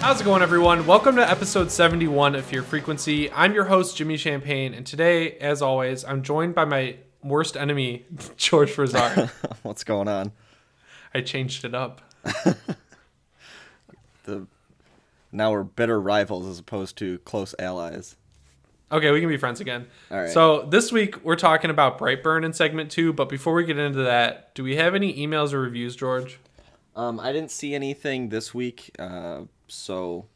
How's it going, everyone? Welcome to episode 71 of Fear Frequency. I'm your host, Jimmy Champagne, and today, as always, I'm joined by my worst enemy, George Frazard. What's going on? I changed it up. The now we're bitter rivals as opposed to close allies. Okay, we can be friends again. All right. So this week we're talking about Brightburn in segment two, but before we get into that, do we have any emails or reviews, George? Um, I didn't see anything this week, uh, so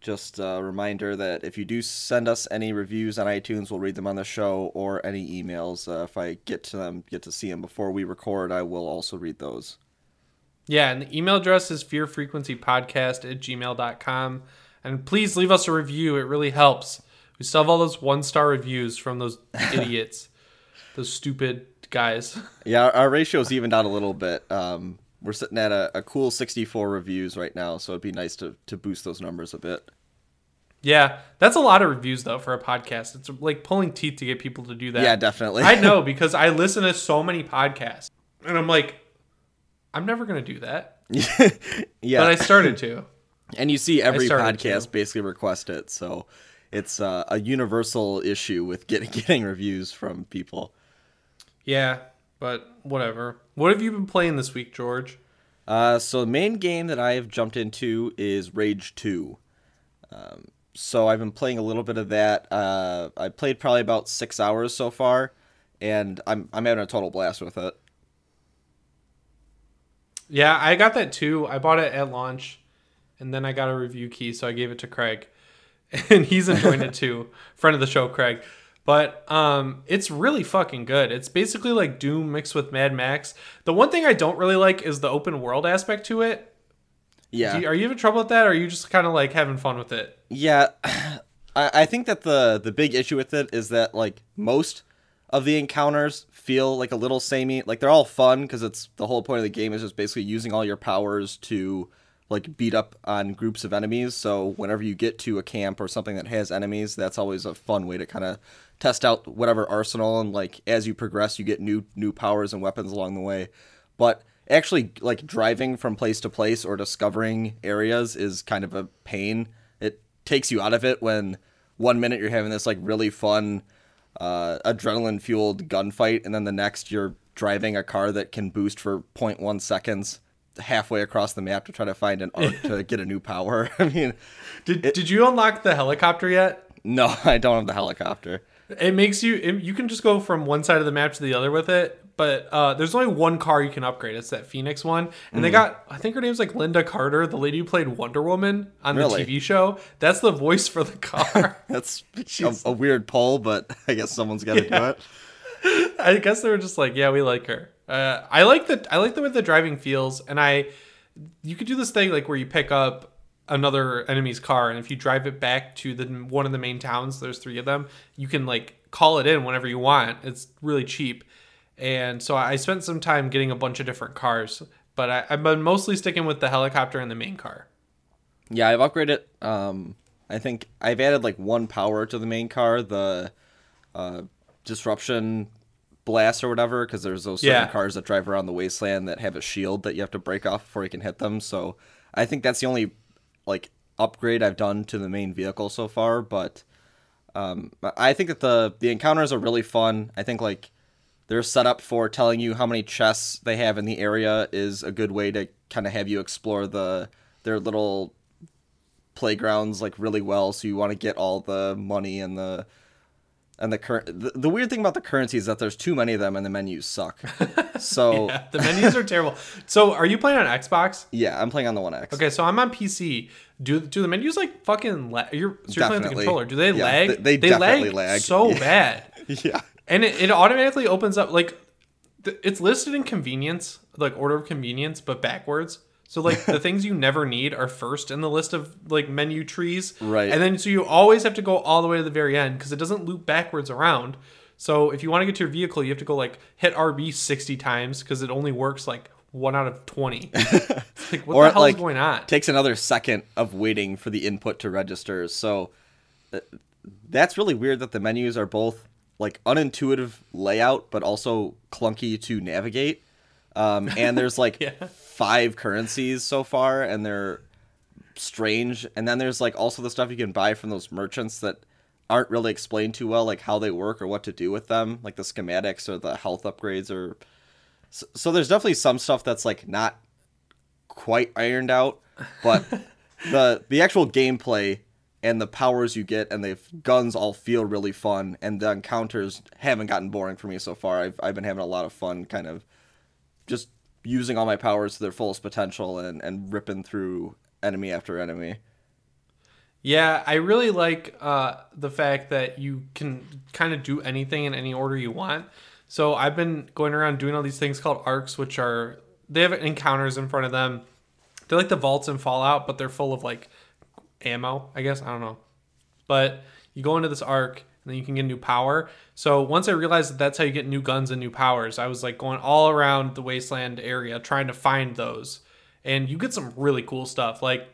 just a reminder that if you do send us any reviews on iTunes, we'll read them on the show, or any emails. Uh, if I get to them, get to see them before we record, I will also read those. Yeah, and the email address is fearfrequencypodcast at gmail.com. And please leave us a review. It really helps. We still have all those one star reviews from those idiots, those stupid guys. Yeah, our, ratio's evened out a little bit. Um, we're sitting at a, a cool 64 reviews right now, so it'd be nice to, to boost those numbers a bit. Yeah, that's a lot of reviews, though, for a podcast. It's like pulling teeth to get people to do that. Yeah, definitely. I know because I listen to so many podcasts. And I'm like, I'm never going to do that. yeah, But I started to. And you see every podcast to. basically request it, so it's uh, a universal issue with getting getting reviews from people. Yeah, but whatever. What have you been playing this week, George? Uh, so the main game that I have jumped into is Rage Two. Um, so I've been playing a little bit of that. Uh, I played probably about six hours so far, and I'm I'm having a total blast with it. Yeah, I got that too. I bought it at launch, and then I got a review key, so I gave it to Craig, and he's enjoying it too. Friend of the show, Craig. But um, it's really fucking good. It's basically like Doom mixed with Mad Max. The one thing I don't really like is the open world aspect to it. Yeah, you- are you having trouble with that, or are you just kind of like having fun with it? Yeah, I, I think that the the big issue with it is that like most of the encounters feel like a little samey. Like they're all fun because it's the whole point of the game is just basically using all your powers to like beat up on groups of enemies. So whenever you get to a camp or something that has enemies, that's always a fun way to kind of test out whatever arsenal and like as you progress, you get new new powers and weapons along the way. But actually like driving from place to place or discovering areas is kind of a pain it takes you out of it when one minute you're having this like really fun uh, adrenaline fueled gunfight and then the next you're driving a car that can boost for 0.1 seconds halfway across the map to try to find an ark to get a new power i mean Did Did you unlock the helicopter yet? no i don't have the helicopter It makes you. It, you can just go from one side of the map to the other with it. But uh, there's only one car you can upgrade. It's that Phoenix one, and they got. I think her name's like Lynda Carter, the lady who played Wonder Woman on Really? the TV show. That's the voice for the car. that's a, a weird poll but i guess someone's got to do it I guess they were just like, yeah, we like her. Uh, I like the I like the way the driving feels, and I. You could do this thing like where you pick up another enemy's car, and if you drive it back to the one of the main towns, there's three of them. You can like call it in whenever you want. It's really cheap, and so I spent some time getting a bunch of different cars, but I, I've been mostly sticking with the helicopter and the main car. Yeah, I've upgraded. Um, I think I've added like one power to the main car, the uh, disruption blast or whatever, because there's those certain Yeah. cars that drive around the wasteland that have a shield that you have to break off before you can hit them. So I think that's the only like upgrade I've done to the main vehicle so far. But um, I think that the the encounters are really fun. I think like they're set up for telling you how many chests they have in the area is a good way to kind of have you explore the their little playgrounds like really well so you want to get all the money and the and the current the, the weird thing about the currency is that there's too many of them and the menus suck so yeah. Yeah, the menus are terrible. So, are you playing on Xbox? Yeah, I'm playing on the one x Okay, so I'm on PC. Do do the menus like fucking lag? You're, so you're playing with the controller. Do they Yeah, lag? they- they definitely lag. so bad, yeah and it, it automatically opens up like th- it's listed in convenience, like order of convenience, but backwards. So like the things you never need are first in the list of like menu trees, Right. And then so you always have to go all the way to the very end because it doesn't loop backwards around. So if you want to get to your vehicle, you have to go like hit RB sixty times because it only works like one out of twenty. Like what Or the hell like, is going on? takes another second of waiting for the input to register so uh, that's really weird that the menus are both like unintuitive layout but also clunky to navigate um, and there's like Yeah. Five currencies so far and they're strange. And then there's like also the stuff you can buy from those merchants that aren't really explained too well, like how they work or what to do with them, like the schematics or the health upgrades or. So, so there's definitely some stuff that's like not quite ironed out, but the the actual gameplay and the powers you get and the guns all feel really fun and the encounters haven't gotten boring for me so far. I've I've been having a lot of fun kind of just using all my powers to their fullest potential and, and ripping through enemy after enemy. Yeah, I really like uh, the fact that you can kind of do anything in any order you want. So I've been going around doing all these things called arks, which are they have encounters in front of them. They're like the vaults in Fallout, but they're full of like ammo. I guess I don't know, but you go into this ark and then you can get new power. So once I realized that that's how you get new guns and new powers, I was like going all around the wasteland area trying to find those, and you get some really cool stuff. Like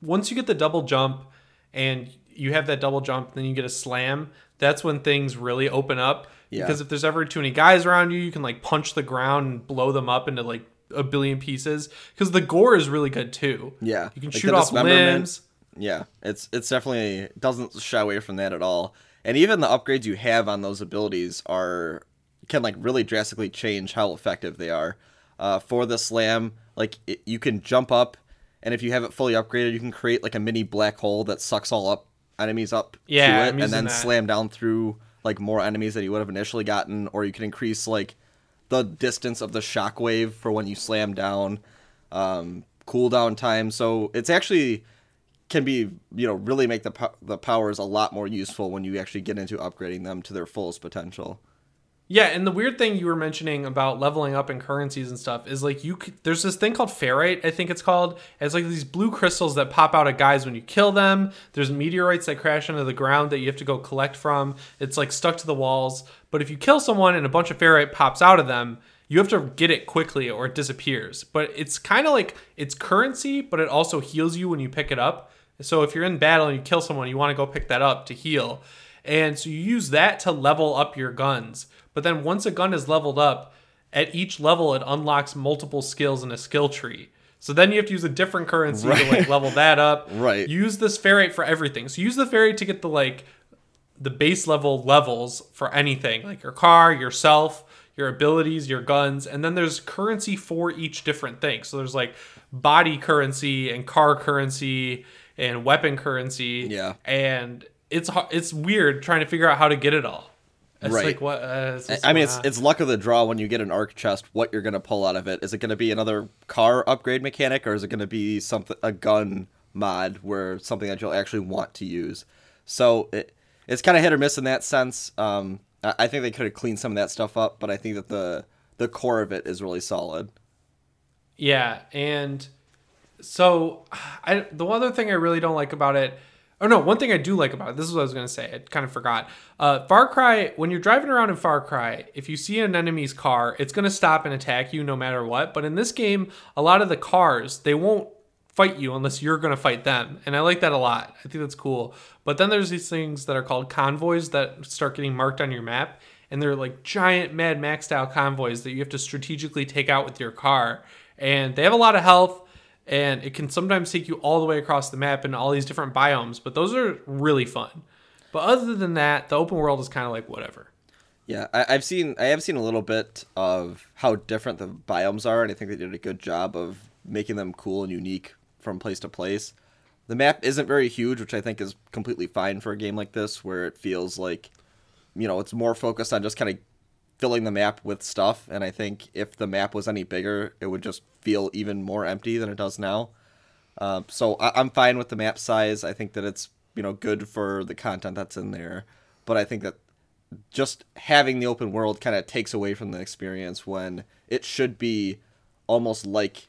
once you get the double jump and you have that double jump, then you get a slam. That's when things really open up. Yeah. Because if there's ever too many guys around you, you can like punch the ground and blow them up into like a billion pieces. Because the gore is really good too. Yeah. You can Like shoot off limbs. Yeah, it's it's definitely doesn't shy away from that at all. And even the upgrades you have on those abilities are can like really drastically change how effective they are. Uh, for the slam, like it, you can jump up, and if you have it fully upgraded, you can create like a mini black hole that sucks all up enemies up Yeah, to it, and then that. slam down through like more enemies that you would have initially gotten. Or you can increase like the distance of the shockwave for when you slam down, um, cooldown time. So it's actually can be you know really make the po- the powers a lot more useful when you actually get into upgrading them to their fullest potential. Yeah, and the weird thing you were mentioning about leveling up in currencies and stuff is like you c- there's this thing called ferrite, I think it's called. It's like these blue crystals that pop out of guys when you kill them. There's meteorites that crash into the ground that you have to go collect from. It's like stuck to the walls. But if you kill someone and a bunch of ferrite pops out of them, you have to get it quickly or it disappears. But it's kind of like it's currency, but it also heals you when you pick it up. So if you're in battle and you kill someone, you want to go pick that up to heal. And so you use that to level up your guns. But then once a gun is leveled up, at each level it unlocks multiple skills in a skill tree. So then you have to use a different currency to like level that up. Right. Use this ferrite for everything. So use the ferrite to get the like the base level levels for anything, like your car, yourself, your abilities, your guns, and then there's currency for each different thing. So there's like body currency and car currency and weapon currency. Yeah. And it's it's weird trying to figure out how to get it all. It's Right. like what uh, I mean, it's on. it's luck of the draw when you get an ark chest. What you're gonna pull out of it is it gonna be another car upgrade mechanic, or is it gonna be something a gun mod where something that you'll actually want to use? So it it's kind of hit or miss in that sense. Um, I, I think they could have cleaned some of that stuff up, but I think that the the core of it is really solid. Yeah, and so I the other thing I really don't like about it. Oh no, one thing I do like about it. This is what I was gonna say. I kind of forgot. Uh, Far Cry. When you're driving around in Far Cry, if you see an enemy's car, it's gonna stop and attack you no matter what. But in this game, a lot of the cars they won't fight you unless you're gonna fight them, and I like that a lot. I think that's cool. But then there's these things that are called convoys that start getting marked on your map, and they're like giant Mad Max style convoys that you have to strategically take out with your car, and they have a lot of health and it can sometimes take you all the way across the map in all these different biomes but those are really fun but other than that the open world is kind of like whatever Yeah, I, I've seen I have seen a little bit of how different the biomes are, and I think they did a good job of making them cool and unique from place to place. The map isn't very huge, which I think is completely fine for a game like this, where it feels like, you know, it's more focused on just kind of filling the map with stuff. And I think if the map was any bigger, it would just feel even more empty than it does now. Uh, so I, I'm fine with the map size. I think that it's you know good for the content that's in there, but I think that just having the open world kind of takes away from the experience when it should be almost like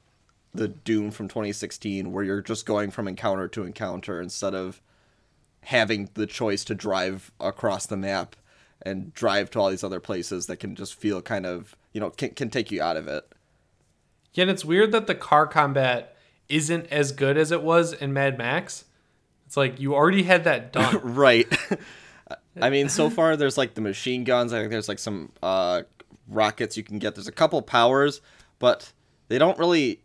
the Doom from 2016, where you're just going from encounter to encounter instead of having the choice to drive across the map and drive to all these other places that can just feel kind of you know can, can take you out of it. yeah and it's weird that the car combat isn't as good as it was in mad max it's like you already had that done right. I mean, so far there's like the machine guns. I think there's like some uh, rockets you can get. There's a couple powers, but they don't really.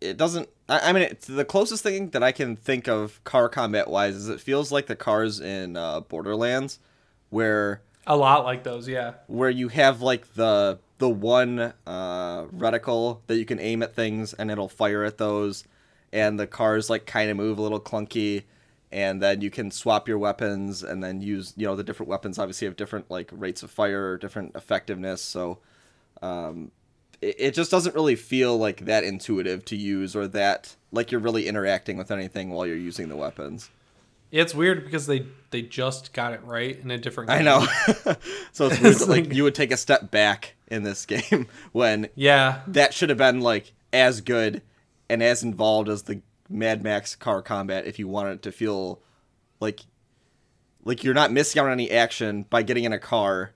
It doesn't I, I mean, it's the closest thing that I can think of car combat wise is it feels like the cars in uh, Borderlands, where A lot like those, yeah. where you have like the the one uh, reticle that you can aim at things and it'll fire at those, and the cars like kind of move a little clunky, and then you can swap your weapons and then use you know the different weapons obviously have different like rates of fire, or different effectiveness, so. Um, it, it just doesn't really feel like that intuitive to use or that like you're really interacting with anything while you're using the weapons. It's weird because they they just got it right in a different game. I know. so it's weird It's that, like like- you would take a step back in this game when Yeah. that should have been like as good and as involved as the Mad Max car combat if you wanted it to feel like like you're not missing out on any action by getting in a car.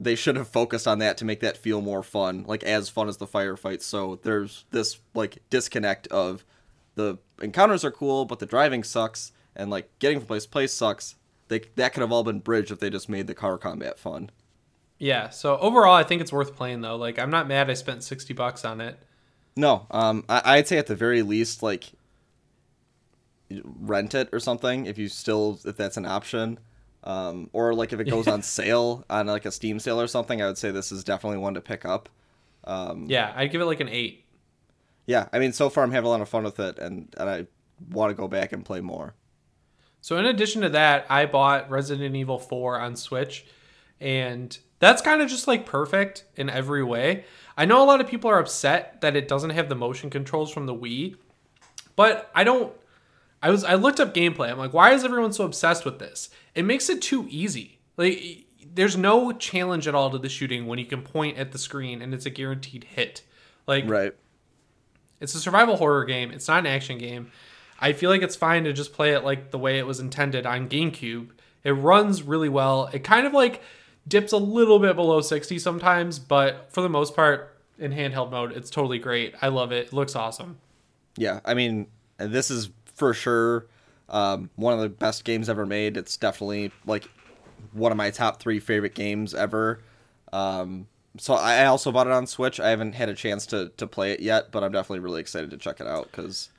They should have focused on that to make that feel more fun, like as fun as the firefights. So there's this like disconnect of the encounters are cool, but the driving sucks, and like getting from place to place sucks. They that could have all been bridged if they just made the car combat fun. Yeah. So overall I think it's worth playing though. Like I'm not mad I spent 60 bucks on it. No, um, I, I'd say at the very least, like rent it or something if you still if that's an option, um, or like if it goes on sale on like a Steam sale or something. I would say this is definitely one to pick up. Um, Yeah, I'd give it like an 8. yeah, I mean, so far I'm having a lot of fun with it, and and I want to go back and play more. So in addition to that, I bought Resident Evil 4 on Switch and that's kind of just like perfect in every way. I know a lot of people are upset that it doesn't have the motion controls from the Wii, but I don't I was I looked up gameplay. I'm like, why is everyone so obsessed with this? It makes it too easy. Like there's no challenge at all to the shooting when you can point at the screen and it's a guaranteed hit. Like Right. it's a survival horror game. It's not an action game. I feel like it's fine to just play it like the way it was intended on GameCube. It runs really well. It kind of like dips a little bit below 60 sometimes, but for the most part, in handheld mode, it's totally great. I love it. It looks awesome. Yeah, I mean, this is for sure um, one of the best games ever made. It's definitely like one of my top three favorite games ever. Um, so I also bought it on Switch. I haven't had a chance to, to play it yet, but I'm definitely really excited to check it out because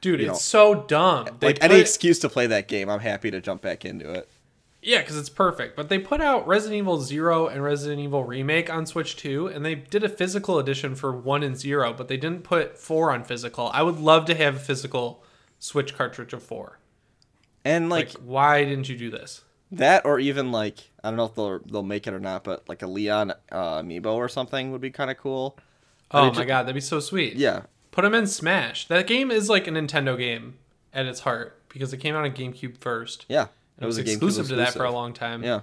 Dude, You it's know, so dumb. They like put- any excuse to play that game, I'm happy to jump back into it. Yeah, because it's perfect. But they put out Resident Evil Zero and Resident Evil Remake on Switch 2, and they did a physical edition for one and zero, but they didn't put four on physical. I would love to have a physical Switch cartridge of four. And like, Like, why didn't you do this? that, or even like I don't know if they'll they'll make it or not, but like a Leon uh, amiibo or something would be kind of cool. Oh mean, my ju- god, that'd be so sweet. Yeah, Put them in Smash. That game is like a Nintendo game at its heart because it came out on GameCube first. yeah. It was, a GameCube exclusive to that for a long time. Yeah.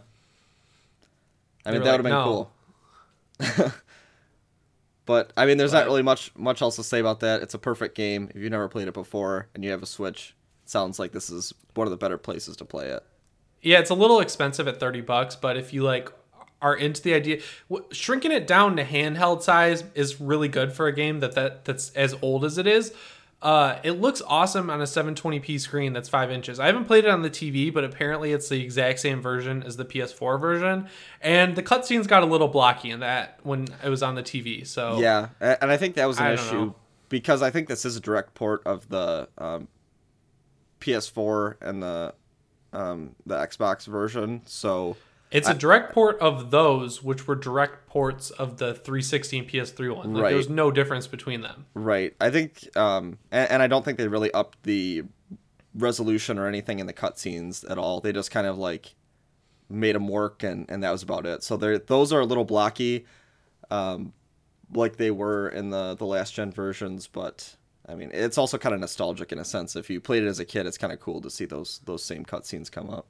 I mean that like, would have been "No." cool. but I mean there's not really much much else to say about that. It's a perfect game. If you've never played it before and you have a Switch, it sounds like this is one of the better places to play it. Yeah, it's a little expensive at 30 bucks, but if you like are into the idea shrinking it down to handheld size is really good for a game that, that that's as old as it is. Uh, it looks awesome on a 720p screen that's 5 inches. I haven't played it on the TV, but apparently it's the exact same version as the PS4 version. And the cutscenes got a little blocky in that when it was on the TV. So Yeah, and I think that was an issue know. because I think this is a direct port of the um, PS4 and the um, the Xbox version. So It's a direct port of those, which were direct ports of the 360 and PS3 one. Like, Right. There's no difference between them. Right. I think, um, and, and I don't think they really upped the resolution or anything in the cutscenes at all. They just kind of like made them work, and, and that was about it. So they're those are a little blocky, um, like they were in the the last gen versions. But I mean, it's also kind of nostalgic in a sense. If you played it as a kid, it's kind of cool to see those those same cutscenes come up.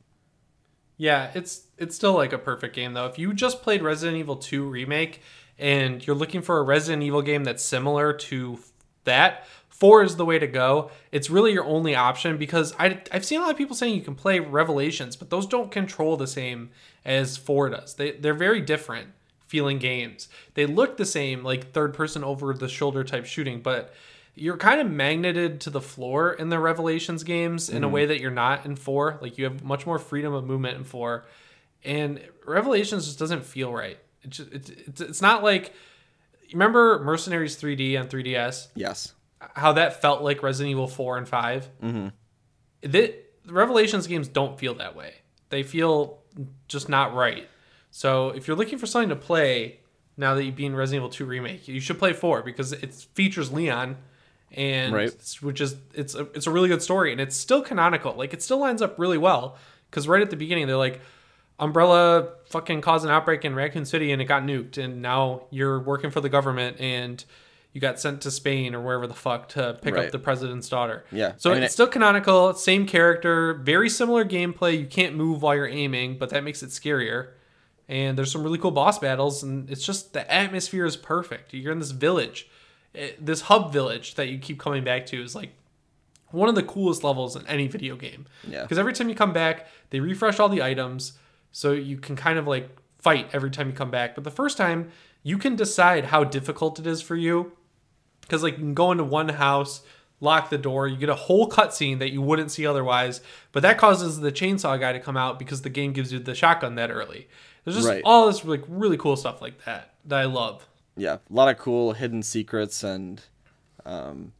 Yeah, it's it's still like a perfect game though. If you just played Resident Evil 2 remake and you're looking for a Resident Evil game that's similar to that, 4 is the way to go. It's really your only option because I I've seen a lot of people saying you can play Revelations, but those don't control the same as 4 does. They they're very different feeling games. They look the same like third person over the shoulder type shooting, but you're kind of magneted to the floor in the Revelations games in a way that you're not in 4. Like you have much more freedom of movement in 4. And Revelations just doesn't feel right. It just, it's, it's, it's not like remember Mercenaries 3D on 3DS? Yes. how that felt like Resident Evil 4 and 5. Mm-hmm. The Revelations games don't feel that way. They feel just not right. So if you're looking for something to play now that you've been Resident Evil 2 remake, you should play 4 because it features Leon and Right. which is it's a, it's a really good story and it's still canonical. Like it still lines up really well cuz right at the beginning they're like Umbrella fucking caused an outbreak in Raccoon City and it got nuked and now you're working for the government and you got sent to Spain or wherever the fuck to pick up the president's daughter. Yeah, So I mean, it's it- still canonical, same character, very similar gameplay. You can't move while you're aiming, but that makes it scarier. And there's some really cool boss battles, and it's just the atmosphere is perfect. You're in this village, Eh, this hub village that you keep coming back to is like one of the coolest levels in any video game. Yeah. Because every time you come back, they refresh all the items, so you can kind of like fight every time you come back. But the first time, you can decide how difficult it is for you because like you can go into one house lock the door you get a whole cutscene that you wouldn't see otherwise but that causes the chainsaw guy to come out because the game gives you the shotgun that early there's just Right. all this like really cool stuff like that that i love yeah, a lot of cool hidden secrets and um,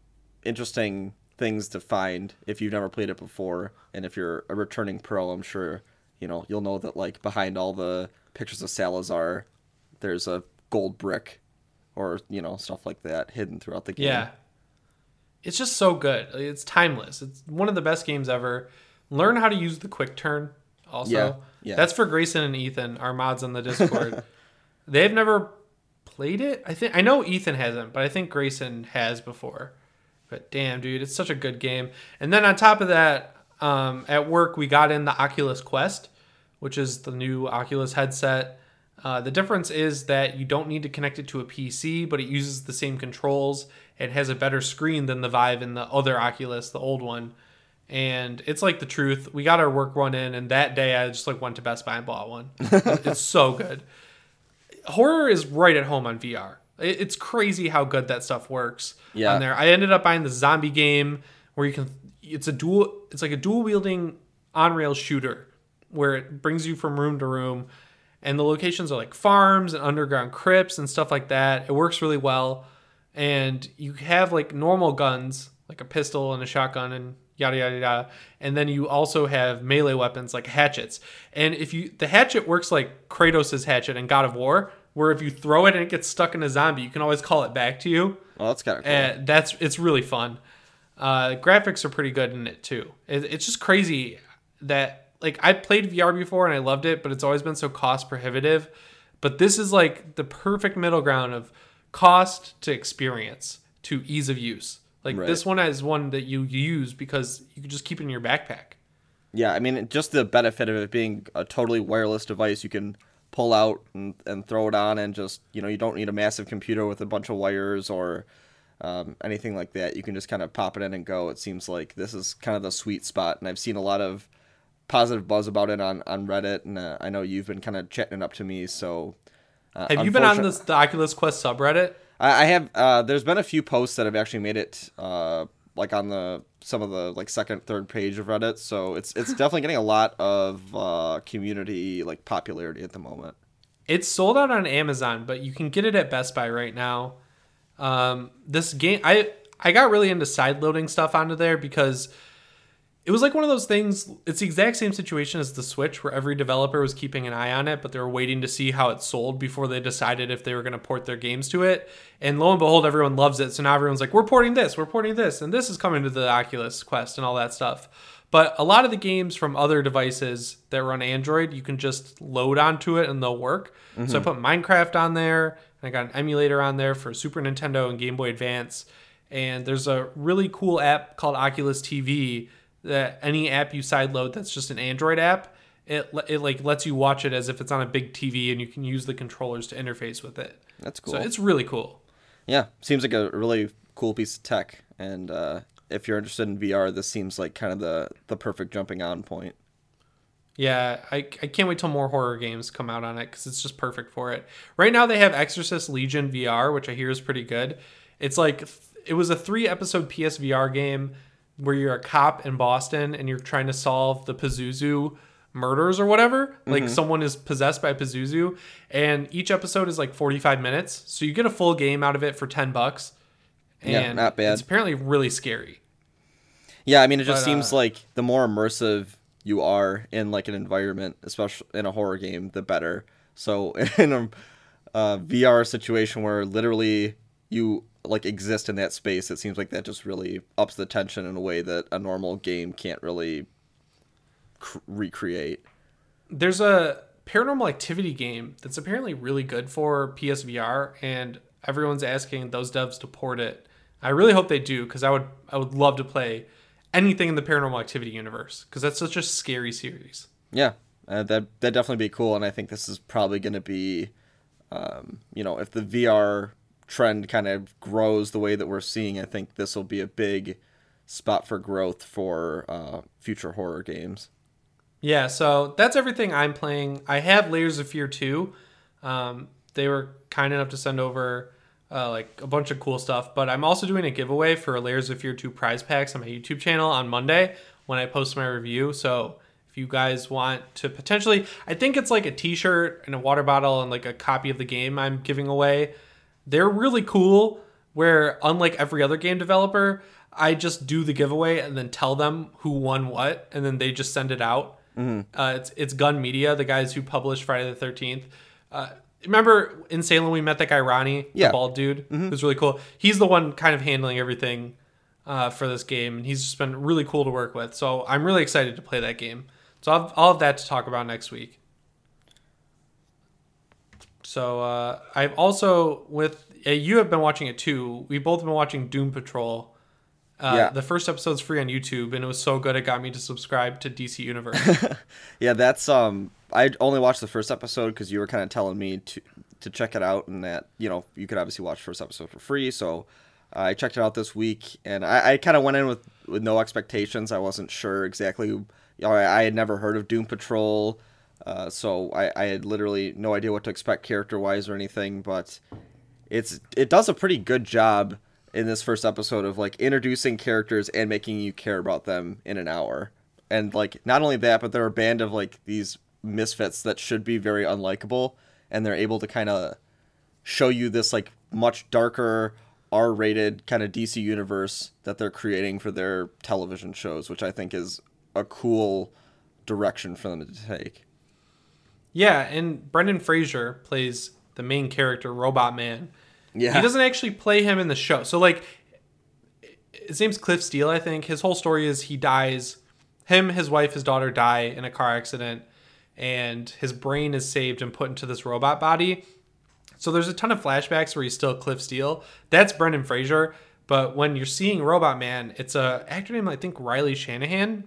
interesting things to find if you've never played it before. And if you're a returning pro, I'm sure you know you'll know that like behind all the pictures of Salazar, there's a gold brick, or you know stuff like that hidden throughout the game. yeah it's just so good it's timeless it's one of the best games ever learn how to use the quick turn also Yeah, yeah. that's for grayson and ethan our mods on the discord they've never played it? I think i know ethan hasn't but i think grayson has before. But damn dude it's such a good game. And then on top of that um, at work we got in the oculus quest which is the new oculus headset. Uh, the difference is that you don't need to connect it to a pc but it uses the same controls. It has a better screen than the vive and the other oculus the old one. And it's like the truth. We got our work one in and that day i just like went to best buy and bought one. It's so good horror is right at home on VR. It's crazy how good that stuff works Yeah. on there. I ended up buying the zombie game where you can. It's a dual. It's like a dual wielding on rail shooter where it brings you from room to room, and the locations are like farms and underground crypts and stuff like that. It works really well, and you have like normal guns like a pistol and a shotgun and yada yada yada. And then you also have melee weapons like hatchets. And if you the hatchet works like kratos' hatchet in god of war where if you throw it and it gets stuck in a zombie you can always call it back to you. Well, that's kind of cool. and that's it's really fun. Uh graphics are pretty good in it too. It, it's just crazy that like i played vr before and i loved it but it's always been so cost prohibitive. But this is like the perfect middle ground of cost to experience to ease of use like Right. this one is one that you use because you can just keep it in your backpack Yeah, I mean, just the benefit of it being a totally wireless device you can pull out and, and throw it on, and just, you know, you don't need a massive computer with a bunch of wires or um, anything like that. You can just kind of pop it in and go. It seems like this is kind of the sweet spot, and I've seen a lot of positive buzz about it on, on Reddit, and uh, I know you've been kind of chatting it up to me, so. Uh, have you been on this the oculus quest subreddit I, I have. Uh, there's been a few posts that have actually made it uh, like on the some of the like second, third page of Reddit. So it's it's definitely getting a lot of uh, community like popularity at the moment. It's sold out on Amazon, but you can get it at Best Buy right now. Um, this game, I I got really into side loading stuff onto there because it was like one of those things. It's the exact same situation as the Switch, where every developer was keeping an eye on it, but they were waiting to see how it sold before they decided if they were going to port their games to it. And lo and behold, everyone loves it. So now everyone's like, "We're porting this, we're porting this, and this is coming to the Oculus Quest and all that stuff." But a lot of the games from other devices that run Android, you can just load onto it and they'll work. So I mm-hmm. put Minecraft on there. And I got an emulator on there for Super Nintendo and Game Boy Advance. And there's a really cool app called Oculus TV that any app you sideload that's just an Android app, it, it like lets you watch it as if it's on a big TV and you can use the controllers to interface with it. That's cool. So it's really cool. yeah, seems like a really cool piece of tech. And uh, if you're interested in VR, this seems like kind of the the perfect jumping on point. Yeah, I, I can't wait till more horror games come out on it because it's just perfect for it. Right now they have Exorcist Legion VR, which I hear is pretty good. It's like it was a three episode PSVR game where you're a cop in Boston and you're trying to solve the Pazuzu murders or whatever. Like someone is possessed by Pazuzu, and each episode is like 45 minutes, so you get a full game out of it for 10 bucks. and Yeah, not bad. It's apparently really scary. Yeah, I mean, it just But, seems uh, like the more immersive you are in like an environment, especially in a horror game, the better. So in a uh, VR situation where literally you like exist in that space, it seems like that just really ups the tension in a way that a normal game can't really cr- recreate. There's a paranormal activity game that's apparently really good for PSVR, and everyone's asking those devs to port it. I really hope they do because I would I would love to play anything in the paranormal activity universe because that's such a scary series. Yeah, uh, that that definitely be cool, and I think this is probably going to be, um, you know, if the VR trend kind of grows the way that we're seeing, I think this will be a big spot for growth for uh, future horror games. Yeah, so that's everything I'm playing. I have Layers of Fear 2. Um, they were kind enough to send over uh, like a bunch of cool stuff, but I'm also doing a giveaway for Layers of Fear 2 prize packs on my YouTube channel on Monday when I post my review. So if you guys want to potentially, I think it's like a t-shirt and a water bottle and like a copy of the game I'm giving away. They're really cool where unlike every other game developer, I just do the giveaway and then tell them who won what and then they just send it out. Uh, it's it's Gun Media, the guys who published Friday the Thirteenth. Uh, remember in Salem we met that guy Ronnie, Yeah. the bald dude, who's really cool. He's the one kind of handling everything uh, for this game, and he's just been really cool to work with. So I'm really excited to play that game. So I'll, I'll have that to talk about next week. So uh, I've also with uh, you have been watching it too. We've both been watching Doom Patrol. Uh, Yeah. The first episode's free on YouTube, and it was so good it got me to subscribe to DC Universe. Yeah, that's um. I only watched the first episode because you were kind of telling me to to check it out, and that you know you could obviously watch the first episode for free. So I checked it out this week, and I, I kind of went in with with no expectations. I wasn't sure exactly. You know, I, I had never heard of Doom Patrol, uh, so I, I had literally no idea what to expect character wise or anything. But it's it does a pretty good job in this first episode of like introducing characters and making you care about them in an hour. And like not only that, but they're a band of like these misfits that should be very unlikable and they're able to kind of show you this like much darker R-rated kind of DC universe that they're creating for their television shows, which I think is a cool direction for them to take. Yeah, and Brendan Fraser plays the main character, Robot Man. Yeah. He doesn't actually play him in the show. So like his name's Cliff Steele, I think. His whole story is he dies. Him, his wife, his daughter die in a car accident, and his brain is saved and put into this robot body. So there's a ton of flashbacks where he's still Cliff Steele. That's Brendan Fraser. But when you're seeing Robot Man, it's a actor named I think Riley Shanahan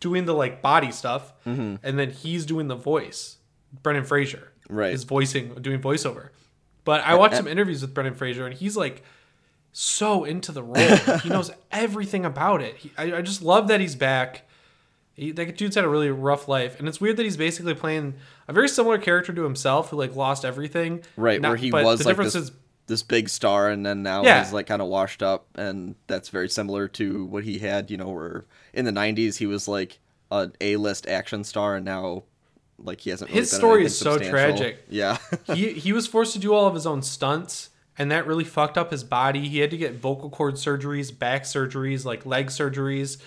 doing the like body stuff, mm-hmm. and then he's doing the voice. Brendan Fraser Right. is voicing, doing voiceover. But I watched some interviews with Brendan Fraser, and he's like so into the role. he knows everything about it. He, I, I just love that he's back. He, that dude's had a really rough life, and it's weird that he's basically playing a very similar character to himself, who like lost everything. Right, Not- where he was the like difference this, is this big star, and then now Yeah. he's like kind of washed up, and that's very similar to what he had. You know, where in the '90s he was like an A-list action star, and now like he hasn't. Really His story is so tragic. Yeah, he he was forced to do all of his own stunts and that really fucked up his body. He had to get vocal cord surgeries, back surgeries, like leg surgeries.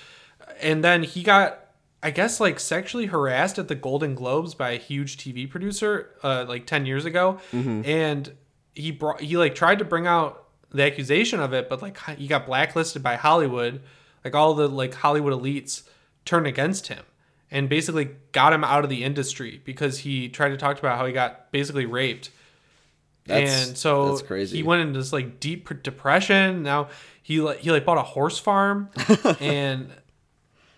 And then he got I guess like sexually harassed at the Golden Globes by a huge TV producer uh, like 10 years ago and he brought he like tried to bring out the accusation of it but like he got blacklisted by Hollywood. Like all the like Hollywood elites turned against him and basically got him out of the industry because he tried to talk about how he got basically raped. That's- and so that's crazy. he went into this like deep depression. Now he like he like bought a horse farm and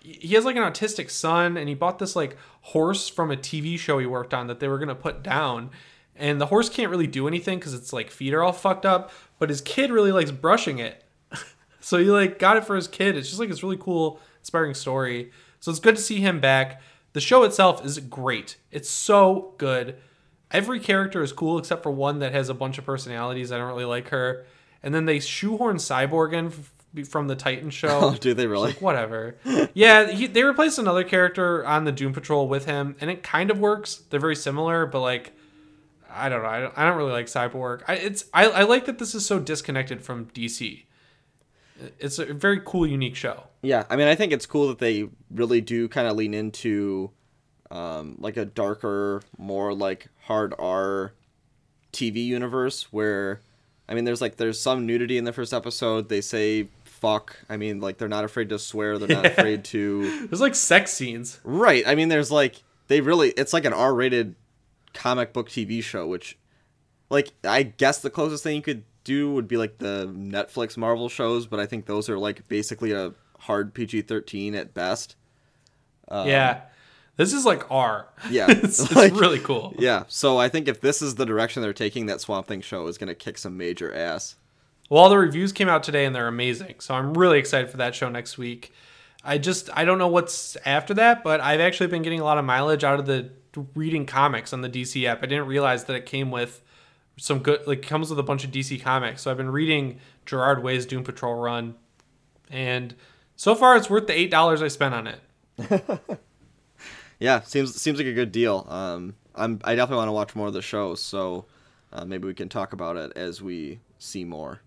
he has like an autistic son and he bought this like horse from a TV show he worked on that they were going to put down. And the horse can't really do anything cuz its like feet are all fucked up, but his kid really likes brushing it. so he like got it for his kid. It's just like it's really cool inspiring story. So it's good to see him back. The show itself is great. It's so good. Every character is cool except for one that has a bunch of personalities. I don't really like her. And then they shoehorn Cyborg in from the Titan show. Oh, do they really? Like, whatever. yeah, he, they replaced another character on the Doom Patrol with him, and it kind of works. They're very similar, but like, I don't know. I don't, I don't really like Cyborg. I, it's I, I like that this is so disconnected from DC. It's a very cool, unique show. Yeah, I mean, I think it's cool that they really do kind of lean into um, like a darker, more like hard R TV universe where, I mean, there's like there's some nudity in the first episode. They say fuck. I mean, like they're not afraid to swear. They're not Yeah. afraid to. There's like sex scenes. Right. I mean, there's like they really. It's like an R-rated comic book TV show, which, like, I guess the closest thing you could do would be like the Netflix Marvel shows, but I think those are like basically a hard PG-13 at best. Um, yeah. This is like R. Yeah. it's, it's Like- really cool. Yeah. So I think if this is the direction they're taking, that Swamp Thing show is gonna kick some major ass. Well, all the reviews came out today and they're amazing. So I'm really excited for that show next week. I just I don't know what's after that, but I've actually been getting a lot of mileage out of the reading comics on the DC app. I didn't realize that it came with some good like comes with a bunch of DC comics. So I've been reading Gerard Way's Doom Patrol run and so far it's worth the eight dollars I spent on it. Yeah, seems seems like a good deal. Um, I'm I definitely want to watch more of the show, so uh, maybe we can talk about it as we see more.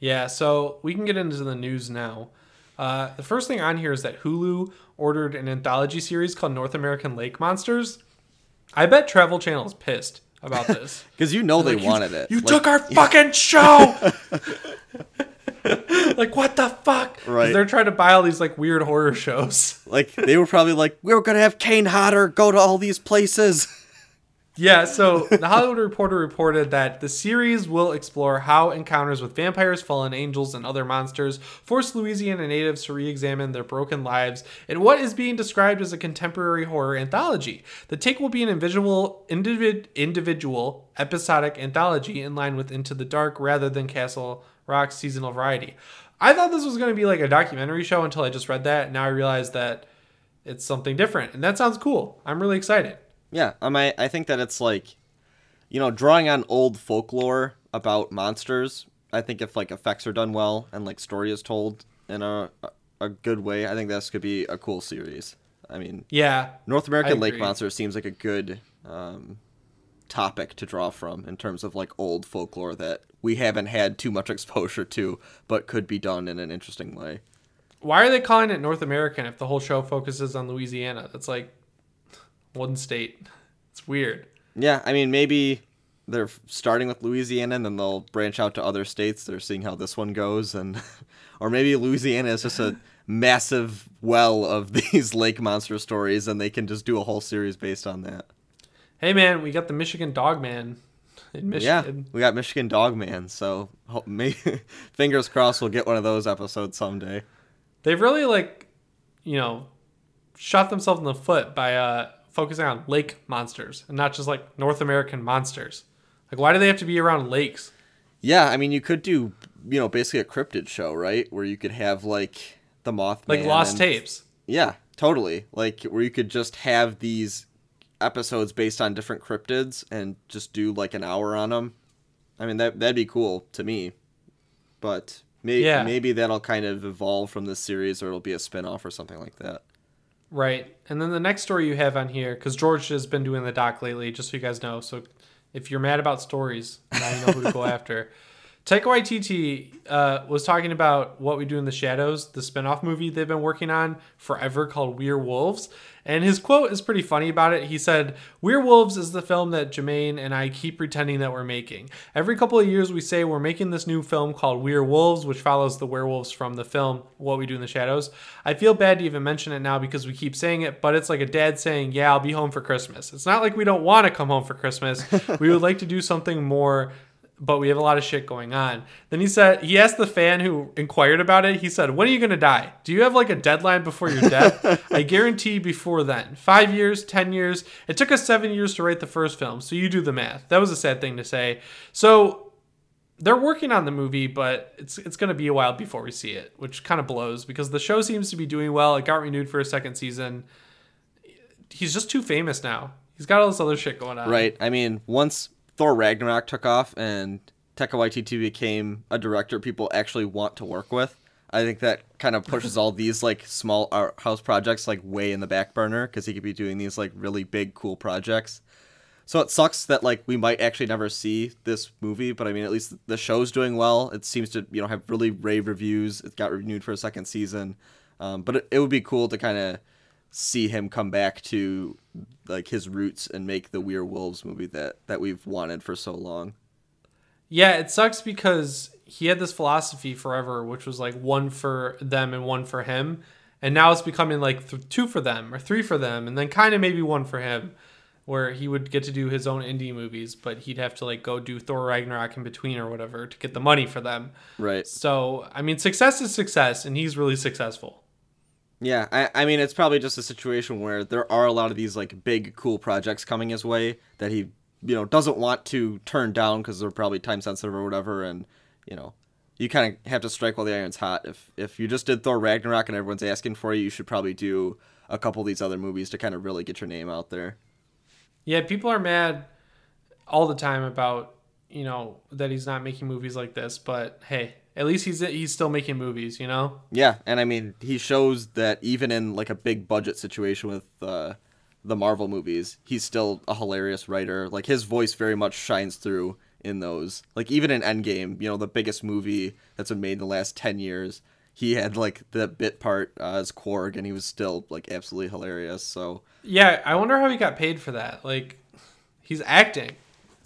Yeah, so we can get into the news now. Uh, the first thing on here is that Hulu ordered an anthology series called North American Lake Monsters. I bet Travel Channel is pissed about this. Because you know they Like, you- wanted it. You Like, took our fucking show. like what the fuck? Right. They're trying to buy all these like weird horror shows. like they were probably like, we were gonna have Kane Hodder go to all these places. Yeah, so the Hollywood Reporter reported that the series will explore how encounters with vampires, fallen angels, and other monsters force Louisiana natives to re examine their broken lives in what is being described as a contemporary horror anthology. The take will be an individual, individ, individual episodic anthology in line with Into the Dark rather than Castle Rock's seasonal variety. I thought this was going to be like a documentary show until I just read that. Now I realize that it's something different, and that sounds cool. I'm really excited. Yeah, um, I I think that it's like, you know, drawing on old folklore about monsters. I think if like effects are done well and like story is told in a a good way, I think this could be a cool series. I mean, Yeah, North American Lake. Monster seems like a good um, topic to draw from in terms of like old folklore that we haven't had too much exposure to, but could be done in an interesting way. Why are they calling it North American if the whole show focuses on Louisiana? That's like one state. It's weird. Yeah, I mean maybe they're starting with Louisiana and then they'll branch out to other states. They're seeing how this one goes, and or maybe Louisiana is just a massive well of these lake monster stories, and they can just do a whole series based on that. Hey man, we got the Michigan Dog Man in Yeah, we got Michigan Dog Man, so ho- may- fingers crossed we'll get one of those episodes someday. They've really like, you know, shot themselves in the foot by uh focusing on lake monsters and not just like North American monsters. Like why do they have to be around lakes? Yeah, I mean you could do you know basically a cryptid show, right? Where you could have like the Mothman, Like lost and- tapes. Yeah, totally. Like where you could just have these episodes based on different cryptids and just do like an hour on them. I mean that that'd be cool to me. But maybe Yeah. maybe that'll kind of evolve from this series or it'll be a spin-off or something like that. Right. And then the next story you have on here, because George has been doing the doc lately, just so you guys know. So if you're mad about stories, now you know who to go after. Taika Waititi uh, was talking about What We Do in the Shadows, the spinoff movie they've been working on forever called We're Wolves. And his quote is pretty funny about it. He said, We're Wolves is the film that Jermaine and I keep pretending that we're making. Every couple of years, we say we're making this new film called We're Wolves, which follows the werewolves from the film What We Do in the Shadows. I feel bad to even mention it now because we keep saying it, but it's like a dad saying, Yeah, I'll be home for Christmas. It's not like we don't want to come home for Christmas. we would like to do something more but we have a lot of shit going on. Then he said he asked the fan who inquired about it. He said, "When are you going to die? Do you have like a deadline before your death? I guarantee before then. 5 years, 10 years. It took us 7 years to write the first film, so you do the math." That was a sad thing to say. So they're working on the movie, but it's it's going to be a while before we see it, which kind of blows because the show seems to be doing well. It got renewed for a second season. He's just too famous now. He's got all this other shit going on. Right. I mean, once Thor Ragnarok took off and Taika Waititi became a director people actually want to work with, I think that kind of pushes all these like small art house projects like way in the back burner because he could be doing these like really big cool projects. So it sucks that like we might actually never see this movie, but I mean at least the show's doing well. It seems to you know have really rave reviews. It got renewed for a second season, um, but it, it would be cool to kind of see him come back to like his roots and make the We're Wolves movie that that we've wanted for so long. Yeah, it sucks because he had this philosophy forever, which was like one for them and one for him, and now it's becoming like th- two for them or three for them, and then kind of maybe one for him, where he would get to do his own indie movies, but he'd have to like go do Thor Ragnarok in between or whatever to get the money for them. Right. So I mean, success is success, and he's really successful. Yeah, I, I mean it's probably just a situation where there are a lot of these like big cool projects coming his way that he you know doesn't want to turn down because they're probably time sensitive or whatever, and you know you kind of have to strike while the iron's hot. If if you just did Thor Ragnarok and everyone's asking for you, you should probably do a couple of these other movies to kind of really get your name out there. Yeah, people are mad all the time about you know that he's not making movies like this, but hey, at least he's he's still making movies, you know. Yeah, and I mean he shows that even in like a big budget situation with uh, the Marvel movies, he's still a hilarious writer. Like his voice very much shines through in those. Like even in Endgame, you know, the biggest movie that's been made in the last ten years, he had like the bit part uh, as Korg, and he was still like absolutely hilarious. So yeah, I wonder how he got paid for that. Like he's acting.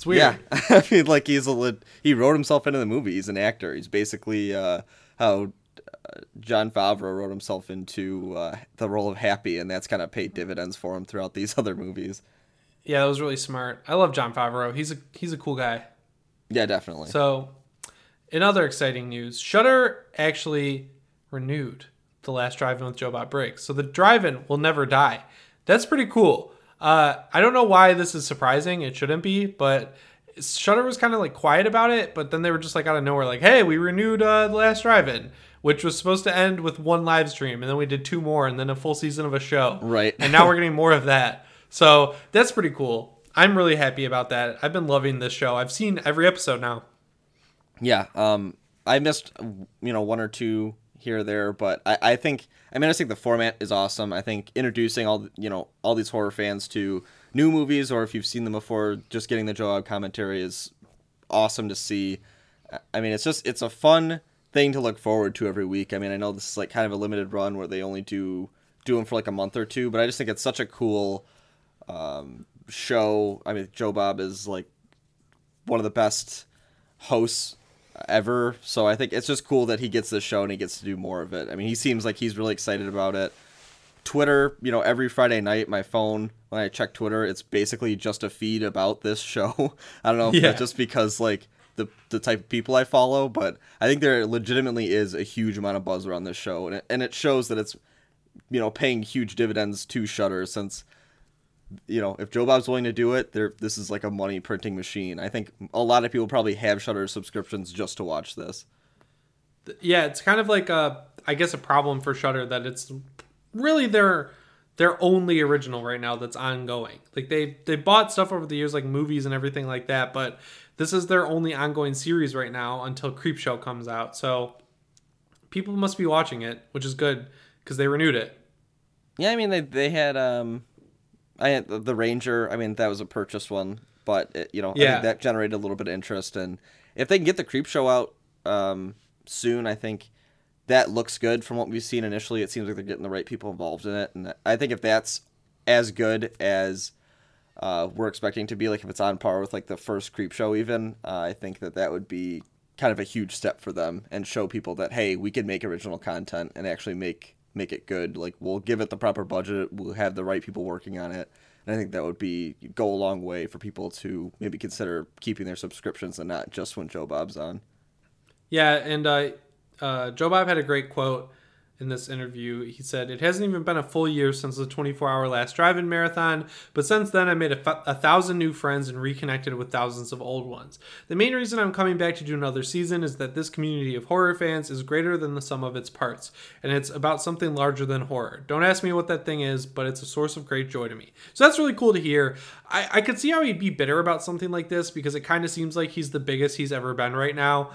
It's weird. Yeah, I mean, like he's a he wrote himself into the movie. He's an actor. He's basically uh, how uh, Jon Favreau wrote himself into uh, the role of Happy, and that's kind of paid dividends for him throughout these other movies. Yeah, that was really smart. I love Jon Favreau. He's a he's a cool guy. Yeah, definitely. So, in other exciting news, Shudder actually renewed the last drive-in with Joe Bob Briggs. So the drive-in will never die. That's pretty cool. Uh, I don't know why this is surprising. It shouldn't be, but Shudder was kind of like quiet about it. But then they were just like out of nowhere, like, "Hey, we renewed uh, the Last Drive-In," which was supposed to end with one live stream, and then we did two more, and then a full season of a show. Right. and now we're getting more of that. So that's pretty cool. I'm really happy about that. I've been loving this show. I've seen every episode now. Yeah. Um, I missed you know one or two here or there, but I, I think I mean I think the format is awesome. I think introducing all you know all these horror fans to new movies or if you've seen them before, just getting the Joe Bob commentary is awesome to see. I mean, it's just it's a fun thing to look forward to every week. I mean, I know this is like kind of a limited run where they only do do them for like a month or two, but I just think it's such a cool um, show. I mean, Joe Bob is like one of the best hosts ever. So I think it's just cool that he gets this show and he gets to do more of it. I mean, he seems like he's really excited about it. Twitter, you know, every Friday night, my phone, when I check Twitter, it's basically just a feed about this show. I don't know if Yeah. that's just because, like, the, the type of people I follow, but I think there legitimately is a huge amount of buzz around this show. And it, and it shows that it's, you know, paying huge dividends to Shudder since, you know, if Joe Bob's willing to do it, there this is like a money printing machine. I think a lot of people probably have Shudder subscriptions just to watch this. yeah, it's kind of like a, I guess, a problem for Shudder that it's really their their only original right now that's ongoing. Like they they bought stuff over the years, like movies and everything like that, but this is their only ongoing series right now until Creepshow comes out. So people must be watching it, which is good because they renewed it. Yeah, I mean they they had um, I the, Ranger. I mean that was a purchased one, but it, you know I Yeah. think that generated a little bit of interest. And if they can get the Creepshow out um soon, I think that looks good from what we've seen initially. It seems like they're getting the right people involved in it, and I think if that's as good as uh, we're expecting to be, like if it's on par with like the first Creepshow, even uh, I think that that would be kind of a huge step for them and show people that hey, we can make original content and actually make make it good. Like we'll give it the proper budget, we'll have the right people working on it. And I think that would be go a long way for people to maybe consider keeping their subscriptions and not just when Joe Bob's on. Yeah, and uh, uh, Joe Bob had a great quote in this interview. He said, It hasn't even been a full year since the 24 hour last drive in marathon, but since then I made a, thousand new friends and reconnected with thousands of old ones. The main reason I'm coming back to do another season is that this community of horror fans is greater than the sum of its parts, and it's about something larger than horror. Don't ask me what that thing is, but it's a source of great joy to me. So that's really cool to hear. I, I could see how he'd be bitter about something like this because it kind of seems like he's the biggest he's ever been right now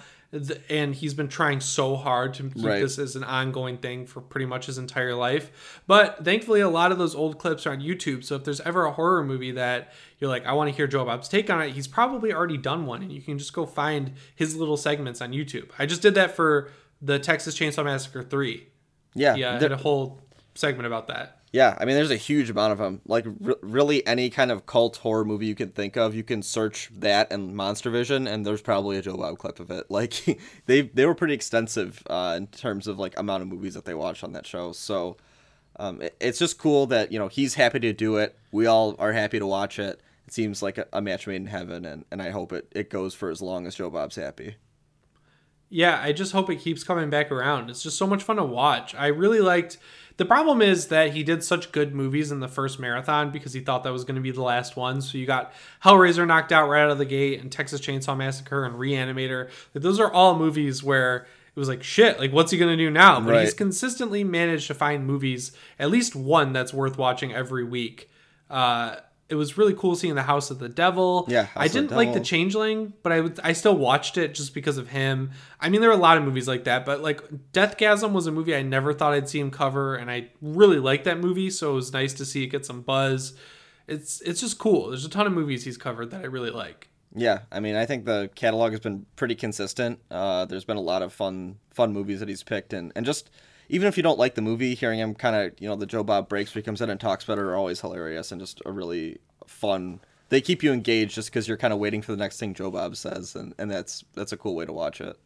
and he's been trying so hard to keep Right. this as an ongoing thing for pretty much his entire life. But thankfully, a lot of those old clips are on YouTube. So if there's ever a horror movie that you're like, I want to hear Joe Bob's take on it, he's probably already done one, and you can just go find his little segments on YouTube. I just did that for the Texas Chainsaw Massacre three. Yeah, Yeah, I had a whole segment about that. Yeah, I mean, there's a huge amount of them. Like, r- really, any kind of cult horror movie you can think of, you can search that and MonsterVision, and there's probably a Joe Bob clip of it. Like, they they were pretty extensive uh, in terms of like amount of movies that they watched on that show. So, um, it- it's just cool that you know he's happy to do it. We all are happy to watch it. It seems like a, a match made in heaven, and, and I hope it, it goes for as long as Joe Bob's happy. Yeah, I just hope it keeps coming back around. It's just so much fun to watch. I really liked. The problem is that he did such good movies in the first marathon because he thought that was going to be the last one. So you got Hellraiser knocked out right out of the gate, and Texas Chainsaw Massacre and Re-Animator. Like, those are all movies where it was like shit. Like, what's he going to do now? But he's consistently managed to find movies, at least one that's worth watching every week. Uh, it was really cool seeing the House of the Devil. Yeah, House I didn't like the. Changeling, but I would I still watched it just because of him. I mean, there were a lot of movies like that, but like Deathgasm was a movie I never thought I'd see him cover, and I really liked that movie, so it was nice to see it get some buzz. It's it's just cool. There's a ton of movies he's covered that I really like. Yeah, I mean, I think the catalog has been pretty consistent. Uh, there's been a lot of fun, fun movies that he's picked, and and just even if you don't like the movie, hearing him kind of, you know, the Joe Bob breaks where he comes in and talks it are always hilarious and just a really fun. They keep you engaged just because you're kind of waiting for the next thing Joe Bob says, and, and that's that's a cool way to watch it.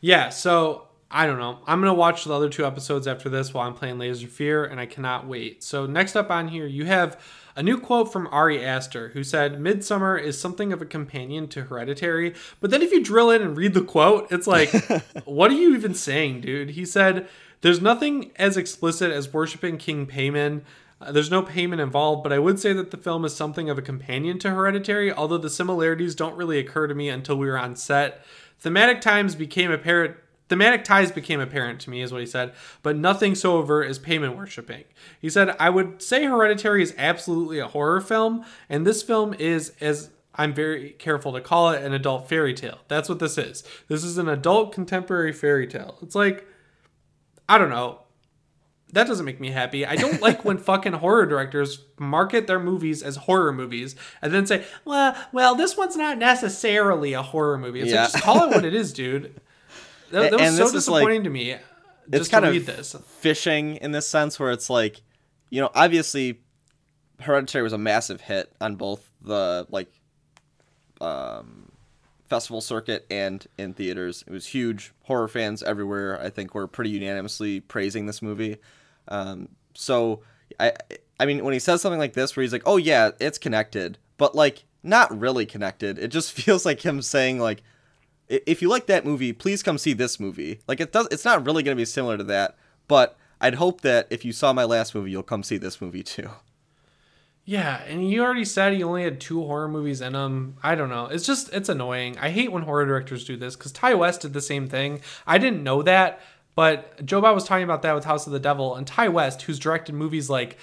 Yeah, so I don't know. I'm gonna watch the other two episodes after this while I'm playing Layers of Fear, and I cannot wait. So next up on here, you have a new quote from Ari Aster, who said, "Midsommar is something of a companion to Hereditary." But then if you drill in and read the quote, it's like, what are you even saying, dude? He said, "There's nothing as explicit as worshiping King Paimon." Uh, there's no Paimon involved, but I would say that the film is something of a companion to Hereditary, although the similarities don't really occur to me until we were on set. Thematic times became apparent. Thematic ties became apparent to me, is what he said, but nothing so overt as Paimon worshipping. He said, I would say Hereditary is absolutely a horror film, and this film is, as I'm very careful to call it, an adult fairy tale. That's what this is. This is an adult contemporary fairy tale. It's like, I don't know that doesn't make me happy. I don't like when fucking horror directors market their movies as horror movies and then say, "Well, well, this one's not necessarily a horror movie." It's Yeah. like just call it what it is, dude. That, that was And so is like- disappointing to me. Just it's to kind read of this. fishing in this sense where it's like, you know, obviously, Hereditary was a massive hit on both the like, um, festival circuit and in theaters. It was huge. Horror fans everywhere, I think, were pretty unanimously praising this movie. Um, so I, I mean, when he says something like this, where he's like, "Oh yeah, it's connected," but like not really connected. It just feels like him saying like, "I- "If you like that movie, please come see this movie." Like it does. It's not really going to be similar to that, but I'd hope that if you saw my last movie, you'll come see this movie too. Yeah, and you already said he only had two horror movies in him. I don't know. It's just it's annoying. I hate when horror directors do this because Ti West did the same thing. I didn't know that, but Joe Bob was talking about that with House of the Devil and Ti West, who's directed movies like.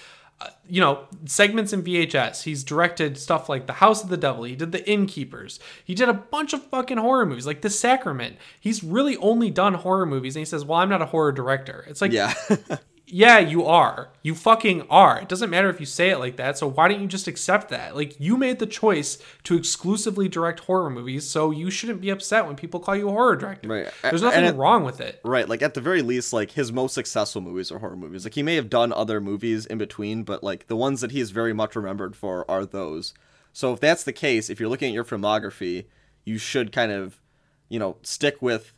You know, segments in VHS. He's directed stuff like The House of the Devil. He did The Innkeepers. He did a bunch of fucking horror movies, like The Sacrament. He's really only done horror movies, and he says, "Well, I'm not a horror director." It's like, Yeah. yeah, you are. You fucking are. It doesn't matter if you say it like that. So why don't you just accept that? Like you made the choice to exclusively direct horror movies, so you shouldn't be upset when people call you a horror director. Right. There's nothing it- wrong with it. Right, like at the very least, like his most successful movies are horror movies. Like he may have done other movies in between, but like the ones that he is very much remembered for are those. So if that's the case, if you're looking at your filmography, you should kind of, you know, stick with,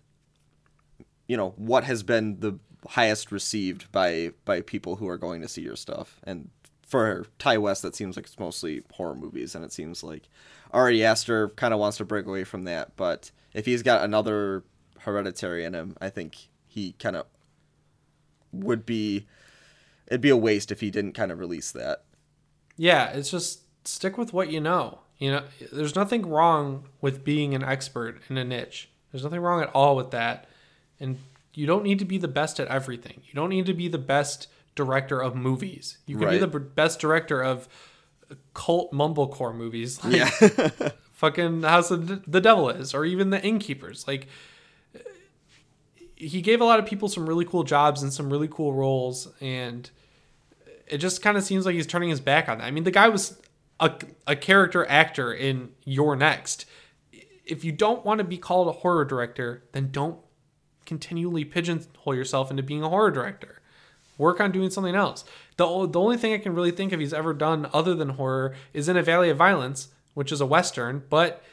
you know, what has been the highest received by by people who are going to see your stuff. And for Ti West, that seems like it's mostly horror movies, and it seems like Ari Aster kind of wants to break away from that. But if he's got another Hereditary in him, I think he kind of would be. It'd be a waste if he didn't kind of release that. Yeah, it's just stick with what you know. You know, there's nothing wrong with being an expert in a niche. There's nothing wrong at all with that. And you don't need to be the best at everything. You don't need to be the best director of movies. You can be the b- best director of cult mumblecore movies. Like, Yeah. fucking House of the Devil is, or even the Innkeepers. Like he gave a lot of people some really cool jobs and some really cool roles, and it just kind of seems like he's turning his back on that. I mean, the guy was a, a character actor in You're Next. If you don't want to be called a horror director, then don't continually pigeonhole yourself into being a horror director. Work on doing something else. The, the only thing I can really think of he's ever done other than horror is in A Valley of Violence, which is a Western, but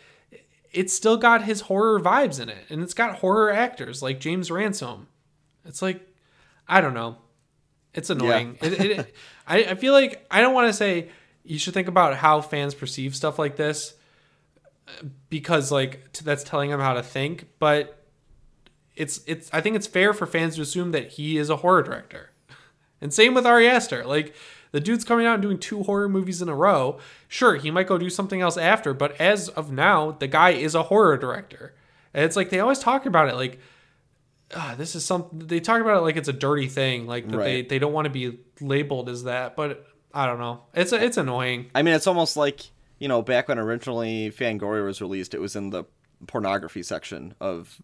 it's still got his horror vibes in it. And it's got horror actors like James Ransone. It's like, I don't know. It's annoying. Yeah. it, it, I, I feel like I don't want to say you should think about how fans perceive stuff like this because like that's telling them how to think, but it's it's I think it's fair for fans to assume that he is a horror director. And same with Ari Aster. Like the dude's coming out and doing two horror movies in a row. Sure, he might go do something else after, but as of now, the guy is a horror director. And it's like they always talk about it like uh, this is something they talk about it like it's a dirty thing, like that right. they, they don't want to be labeled as that. But I don't know. It's it's annoying. I mean, it's almost like you know, back when originally Fangoria was released, it was in the pornography section of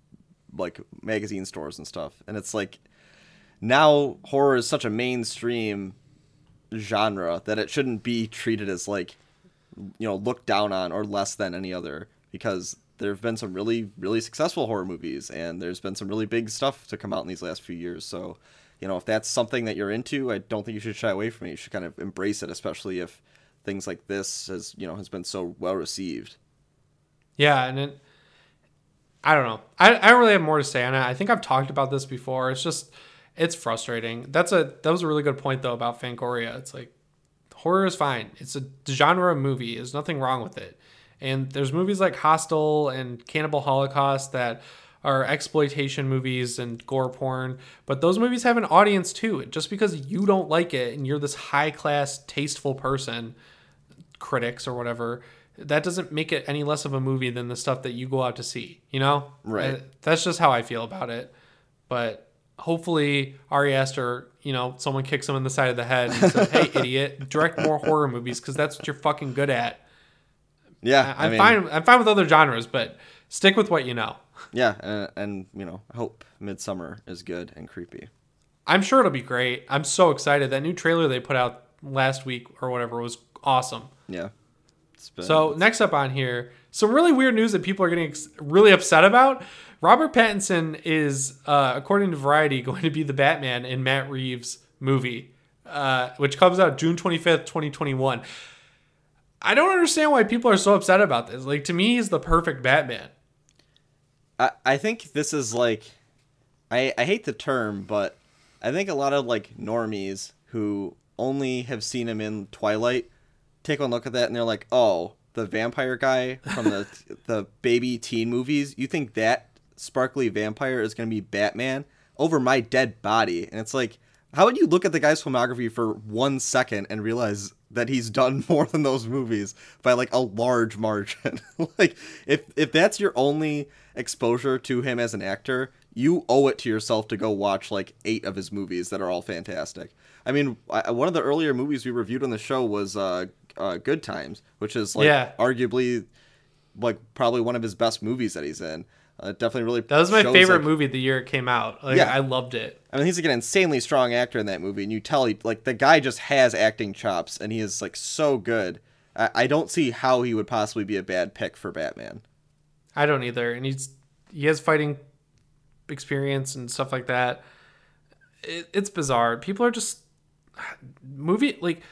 like magazine stores and stuff, and it's like now horror is such a mainstream genre that it shouldn't be treated as like you know looked down on or less than any other because there have been some really really successful horror movies and there's been some really big stuff to come out in these last few years so you know, if that's something that you're into, I don't think you should shy away from it. You should kind of embrace it, especially if things like this has, you know, has been so well received. Yeah, and it, I don't know. I, I don't really have more to say on it. I think I've talked about this before. It's just it's frustrating. That's a that was a really good point though about Fangoria. It's like horror is fine. It's a genre of movie. There's nothing wrong with it. And there's movies like Hostel and Cannibal Holocaust that are exploitation movies and gore porn, but those movies have an audience too. Just because you don't like it and you're this high class, tasteful person, critics or whatever, that doesn't make it any less of a movie than the stuff that you go out to see, you know? Right. Uh, that's just how I feel about it. But hopefully Ari Aster, you know, someone kicks him in the side of the head and says, "Hey, idiot, direct more horror movies because that's what you're fucking good at." Yeah, I, am fine. I'm fine with other genres, but stick with what you know. Yeah, and, and you know, I hope Midsommar is good and creepy. I'm sure it'll be great. I'm so excited. That new trailer they put out last week or whatever was awesome. Yeah. Been, so next up on here, some really weird news that people are getting really upset about. Robert Pattinson is, uh, according to Variety, going to be the Batman in Matt Reeves' movie, uh, which comes out June 25th, 2021. I don't understand why people are so upset about this. Like to me, he's the perfect Batman. I, I think this is like I, I hate the term, but I think a lot of like normies who only have seen him in Twilight take one look at that and they're like, oh, the vampire guy from the the baby teen movies. You think that sparkly vampire is gonna be Batman over my dead body? And it's like, how would you look at the guy's filmography for one second and realize that he's done more than those movies by like a large margin? like, if if that's your only exposure to him as an actor, you owe it to yourself to go watch like eight of his movies that are all fantastic. I mean, I, one of the earlier movies we reviewed on the show was uh, uh, Good Times, which is like yeah. arguably like probably one of his best movies that he's in. Uh, definitely really. That was my favorite like, movie the year it came out. Like, yeah, I loved it. I mean, he's like an insanely strong actor in that movie, and you tell he like the guy just has acting chops, and he is like so good. I, I don't see how he would possibly be a bad pick for Batman. I don't either, and he's he has fighting experience and stuff like that. It, it's bizarre. People are just movie like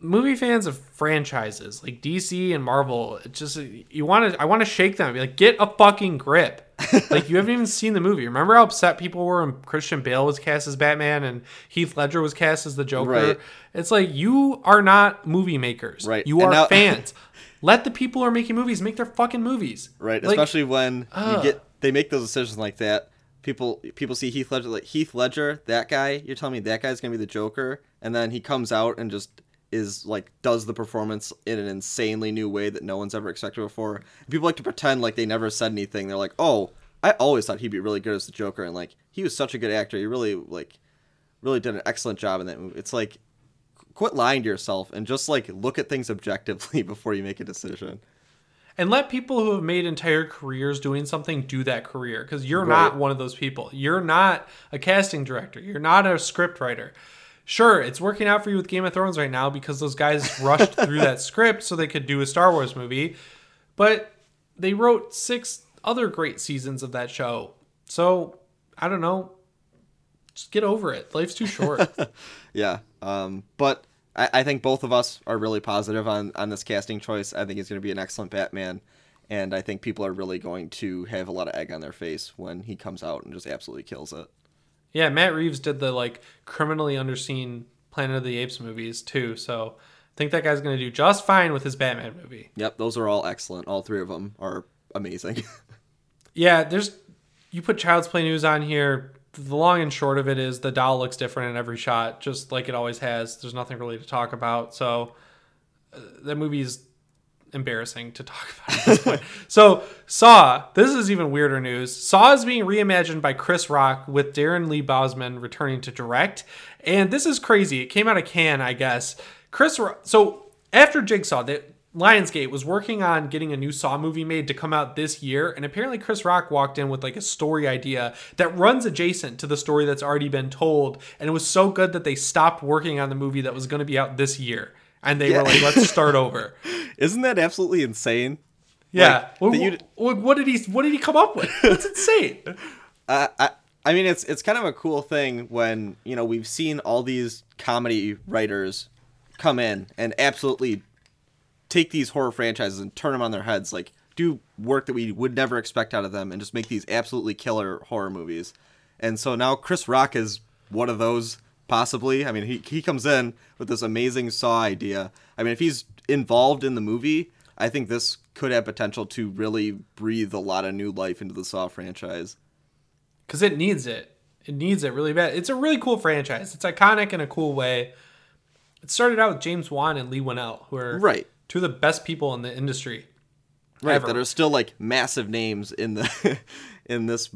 movie fans of franchises like DC and Marvel. It just you want to I want to shake them. Be like, get a fucking grip. like you haven't even seen the movie. Remember how upset people were when Christian Bale was cast as Batman and Heath Ledger was cast as the Joker? Right. It's like you are not movie makers. Right. You and are now- fans. Let the people who are making movies make their fucking movies. Right. Like, Especially when uh, you get they make those decisions like that. People people see Heath Ledger like Heath Ledger, that guy. You're telling me that guy's gonna be the Joker, and then he comes out and just is like does the performance in an insanely new way that no one's ever expected before. And people like to pretend like they never said anything. They're like, oh, I always thought he'd be really good as the Joker, and like he was such a good actor. He really like really did an excellent job in that movie. It's like quit lying to yourself and just like look at things objectively before you make a decision. and let people who have made entire careers doing something do that career because you're Right. not one of those people. You're not a casting director. You're not a script writer. Sure, it's working out for you with Game of Thrones right now because those guys rushed through that script so they could do a Star Wars movie, but they wrote six other great seasons of that show. So I don't know. Just get over it. Life's too short. Yeah. Um, but I, I think both of us are really positive on, on this casting choice. I think he's going to be an excellent Batman. And I think people are really going to have a lot of egg on their face when he comes out and just absolutely kills it. Yeah, Matt Reeves did the like criminally underseen Planet of the Apes movies too, so I think that guy's gonna do just fine with his Batman movie. Yep, those are all excellent. All three of them are amazing. Yeah, there's you put Child's Play news on here. The long and short of it is the doll looks different in every shot, just like it always has. There's nothing really to talk about, so uh, that movie's embarrassing to talk about at this point. so Saw, this is even weirder news. Saw is being reimagined by Chris Rock with Darren Lynn Bousman returning to direct, and this is crazy. It came out of Cannes, I guess. Chris, Ro- so after Jigsaw, that Lionsgate was working on getting a new Saw movie made to come out this year, and apparently Chris Rock walked in with like a story idea that runs adjacent to the story that's already been told, and it was so good that they stopped working on the movie that was going to be out this year, and they Yeah. were like, "Let's start over." Isn't that absolutely insane? Yeah. Like, what, what, what did he What did he come up with? That's insane. Uh, I I mean it's it's kind of a cool thing when you know we've seen all these comedy writers come in and absolutely take these horror franchises and turn them on their heads like do work that we would never expect out of them and just make these absolutely killer horror movies and so now chris rock is one of those possibly i mean he, he comes in with this amazing saw idea i mean if he's involved in the movie i think this could have potential to really breathe a lot of new life into the saw franchise Because it needs it. It needs it really bad. It's a really cool franchise. It's iconic in a cool way. It started out with James Wan and Leigh Whannell, who are Right. two of the best people in the industry. right ever. that are still like massive names in the in this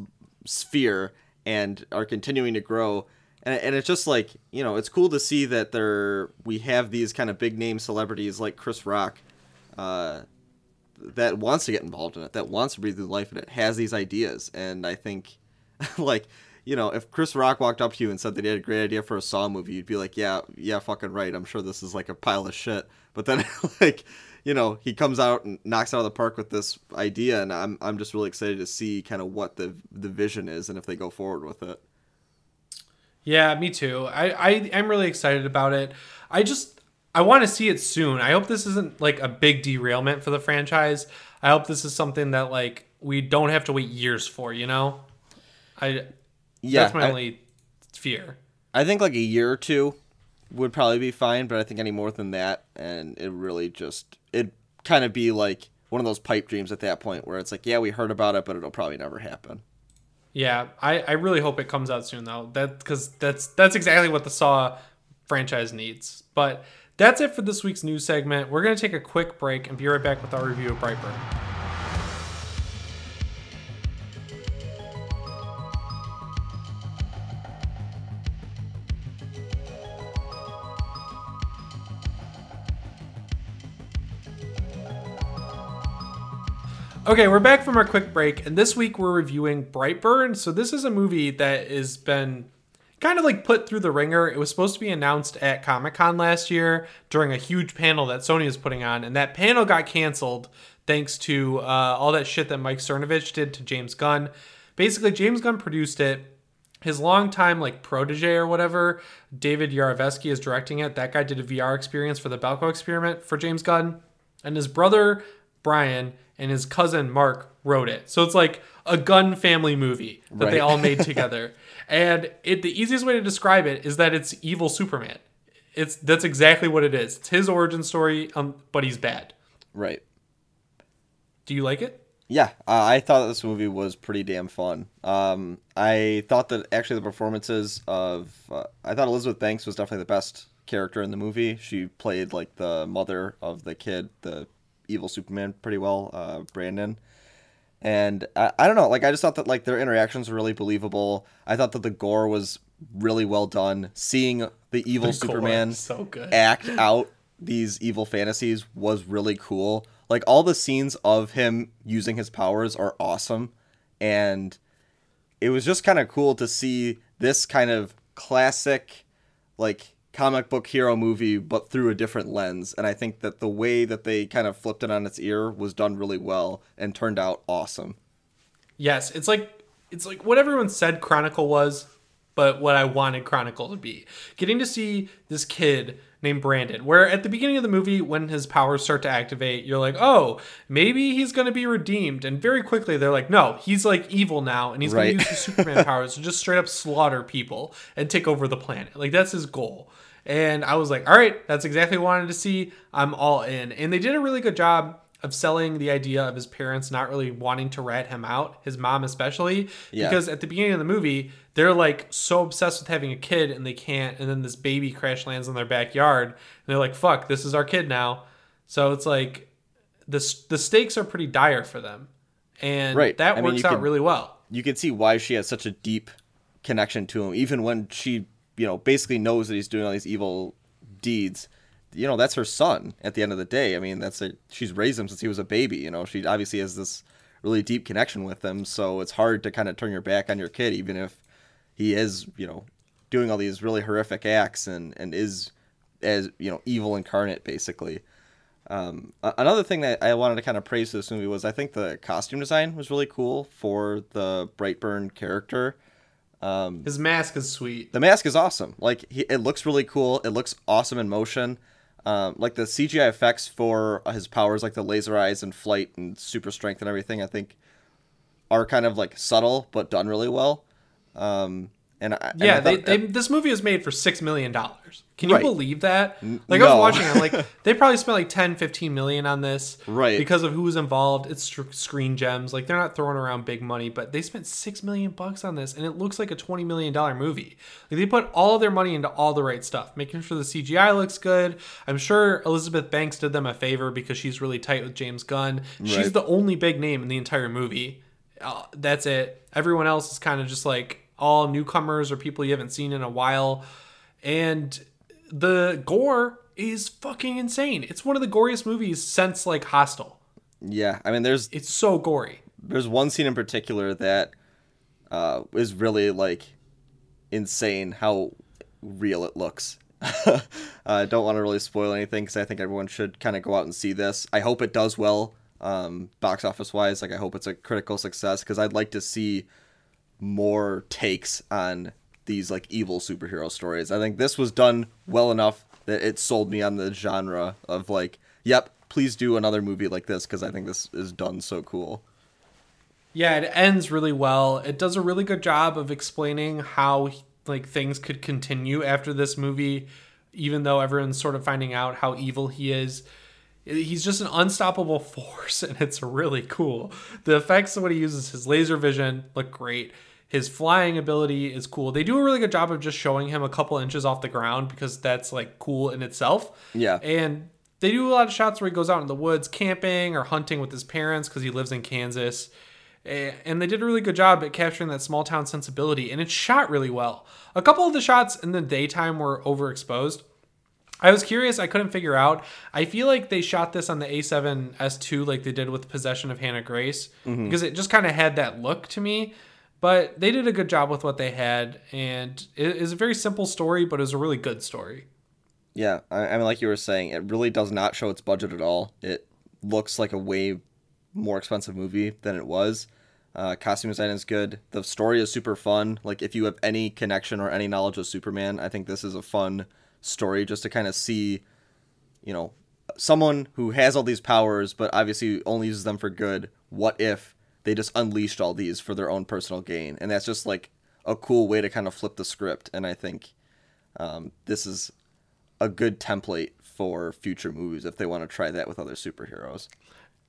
sphere and are continuing to grow and, and it's just like you know it's cool to see that there we have these kind of big name celebrities like chris rock uh, that wants to get involved in it that wants to breathe new life in it has these ideas. And i think like you know if chris rock walked up to you and said that he had a great idea for a saw movie you'd be like yeah yeah fucking right. I'm sure this is like a pile of shit. But then like you know he comes out and knocks out of the park with this idea and i'm, I'm just really excited to see kind of what the the vision is and if they go forward with it Yeah, me too. I, I am really excited about it. I just I want to see it soon. I hope this isn't like a big derailment for the franchise. I hope this is something that like we don't have to wait years for. You know, I yeah that's my I- only fear. I think like a year or two would probably be fine, but I think any more than that, and it really just it kind of be like one of those pipe dreams at that point where it's like, yeah, we heard about it, but it'll probably never happen. Yeah, I, I really hope it comes out soon though. That because that's that's exactly what the Saw franchise needs. But that's it for this week's news segment. We're gonna take a quick break and be right back with our review of Brightburn. Okay, we're back from our quick break, and this week we're reviewing Brightburn. So this is a movie that has been kind of like put through the ringer. It was supposed to be announced at Comic Con last year during a huge panel that Sony was putting on, and that panel got canceled thanks to uh, all that shit that Mike Cernovich did to James Gunn. Basically, James Gunn produced it. His longtime like protege or whatever, David Yarovesky is directing it. That guy did a VR experience for the Belko experiment for James Gunn, and his brother Brian and his cousin Mark wrote it. So it's like a Gunn family movie that they all made together. and it the easiest way to describe it is that it's evil Superman. It's that's exactly what it is. It's his origin story, um, but he's bad. Right. Do you like it? Yeah, uh, I thought this movie was pretty damn fun. Um, I thought that actually the performances of uh, I thought Elizabeth Banks was definitely the best character in the movie. She played like the mother of the kid, the evil Superman, pretty well, uh, Brandon. And I, I don't know, like I just thought that like their interactions were really believable. I thought that the gore was really well done. Seeing the evil The Superman so good. act out these evil fantasies was really cool. Like all the scenes of him using his powers are awesome, and it was just kind of cool to see this kind of classic, like comic book hero movie, but through a different lens. And I think that the way that they kind of flipped it on its ear was done really well and turned out awesome. Yes, it's like it's like what everyone said Chronicle was, but what I wanted Chronicle to be. Getting to see this kid named Brandon, where at the beginning of the movie, when his powers start to activate, you're like, oh, maybe he's going to be redeemed. And very quickly, they're like, no, he's like evil now, and he's Right. going to use his Superman powers to just straight up slaughter people and take over the planet. Like, that's his goal. And I was like, all right, that's exactly what I wanted to see. I'm all in. And they did a really good job of selling the idea of his parents not really wanting to rat him out, his mom especially, Yeah. because at the beginning of the movie, they're like so obsessed with having a kid and they can't, and then this baby crash lands in their backyard, and they're like, "Fuck, this is our kid now." So it's like the the stakes are pretty dire for them, and Right. that I works you out could- really well. You can see why she has such a deep connection to him, even when she, you know, basically knows that he's doing all these evil deeds. You know, that's her son at the end of the day. I mean, that's a she's raised him since he was a baby. You know, she obviously has this really deep connection with him. So it's hard to kind of turn your back on your kid, even if he is, you know, doing all these really horrific acts and and is as you know evil incarnate basically. Um, another thing that I wanted to kind of praise this movie was I think the costume design was really cool for the Brightburn character. His mask is sweet. The mask is awesome. Like he, it looks really cool. It looks awesome in motion. Um, like the CGI effects for his powers, like the laser eyes and flight and super strength and everything, I think are kind of like subtle but done really well. Um, and I, and I Yeah, they, they, this movie was made for six million dollars. Can you Right. believe that? Like I was watching, I'm like, they probably spent like 10, 15 million on this, Right. Because of who was involved. It's screen gems. Like they're not throwing around big money, but they spent six million bucks on this, and it looks like a twenty million dollar movie. Like they put all of their money into all the right stuff, making sure the CGI looks good. I'm sure Elizabeth Banks did them a favor because she's really tight with James Gunn. She's Right. the only big name in the entire movie. Uh, that's it. Everyone else is kind of just like all newcomers or people you haven't seen in a while. And the gore is fucking insane. It's one of the goriest movies since like Hostel. yeah, I mean, there's It's so gory. there's one scene in particular that uh, is really like insane how real it looks. I don't want to really spoil anything because I think everyone should kind of go out and see this. I hope it does well, um, box office wise. Like I hope it's a critical success because I'd like to see more takes on these like evil superhero stories. I think this was done well enough that it sold me on the genre of like, yep, please do another movie like this because I think this is done so cool. Yeah, it ends really well. It does a really good job of explaining how like things could continue after this movie, even though everyone's sort of finding out how evil he is. He's just an unstoppable force, and it's really cool. The effects of what he uses, his laser vision, look great. His flying ability is cool. They do a really good job of just showing him a couple inches off the ground because that's like cool in itself. Yeah. And they do a lot of shots where he goes out in the woods camping or hunting with his parents because he lives in Kansas. And they did a really good job at capturing that small town sensibility, and it's shot really well. A couple of the shots in the daytime were overexposed. I was curious, I couldn't figure out. I feel like they shot this on the A7 S2 like they did with Possession of Hannah Grace mm-hmm. because it just kind of had that look to me. But they did a good job with what they had, and it is a very simple story, but it was a really good story. Yeah, I, I mean, like you were saying, it really does not show its budget at all. It looks like a way more expensive movie than it was. Uh, costume design is good. The story is super fun. Like, if you have any connection or any knowledge of Superman, I think this is a fun story just to kind of see, you know, someone who has all these powers but obviously only uses them for good. What if they just unleashed all these for their own personal gain? And that's just like a cool way to kind of flip the script. And I think um, this is a good template for future movies if they want to try that with other superheroes.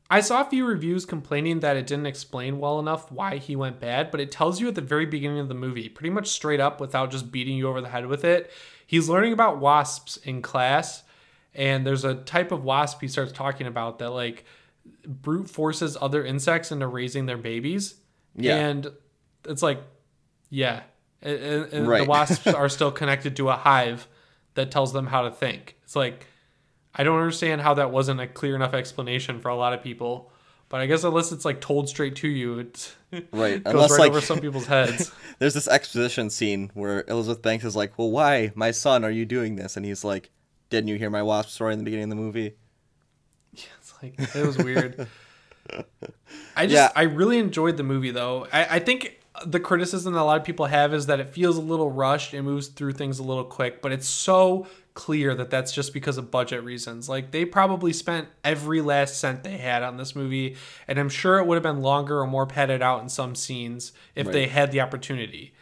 I saw a few reviews complaining that it didn't explain well enough why he went bad, but it tells you at the very beginning of the movie, pretty much straight up without just beating you over the head with it. He's learning about wasps in class, and there's a type of wasp he starts talking about that like brute forces other insects into raising their babies. Yeah. And it's like, yeah. And, and- and the wasps are still connected to a hive that tells them how to think. It's like, I don't understand how that wasn't a clear enough explanation for a lot of people. But I guess unless it's like told straight to you, it Right, goes unless, right like- over some people's heads. There's this exposition scene where Elizabeth Banks is like, "Well, why, my son, are you doing this?" And he's like, "Didn't you hear my wasp story in the beginning of the movie?" Like it was weird. I just Yeah. I really enjoyed the movie though. I, I think the criticism that a lot of people have is that it feels a little rushed and moves through things a little quick, but it's so clear that that's just because of budget reasons. Like they probably spent every last cent they had on this movie, and I'm sure it would have been longer or more padded out in some scenes if they had the opportunity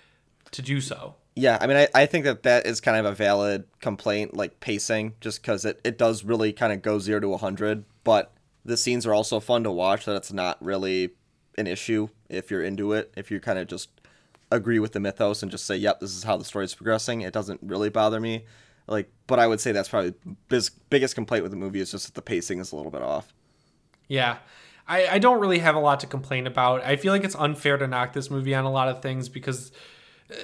to do so. Yeah, I mean, I, I think that that is kind of a valid complaint, like pacing, just because it, it does really kind of go zero to 100. But the scenes are also fun to watch, that it's not really an issue if you're into it. If you kind of just agree with the mythos and just say, yep, this is how the story's progressing, it doesn't really bother me. Like, but I would say that's probably biz- biggest complaint with the movie is just that the pacing is a little bit off. Yeah. I, I don't really have a lot to complain about. I feel like it's unfair to knock this movie on a lot of things because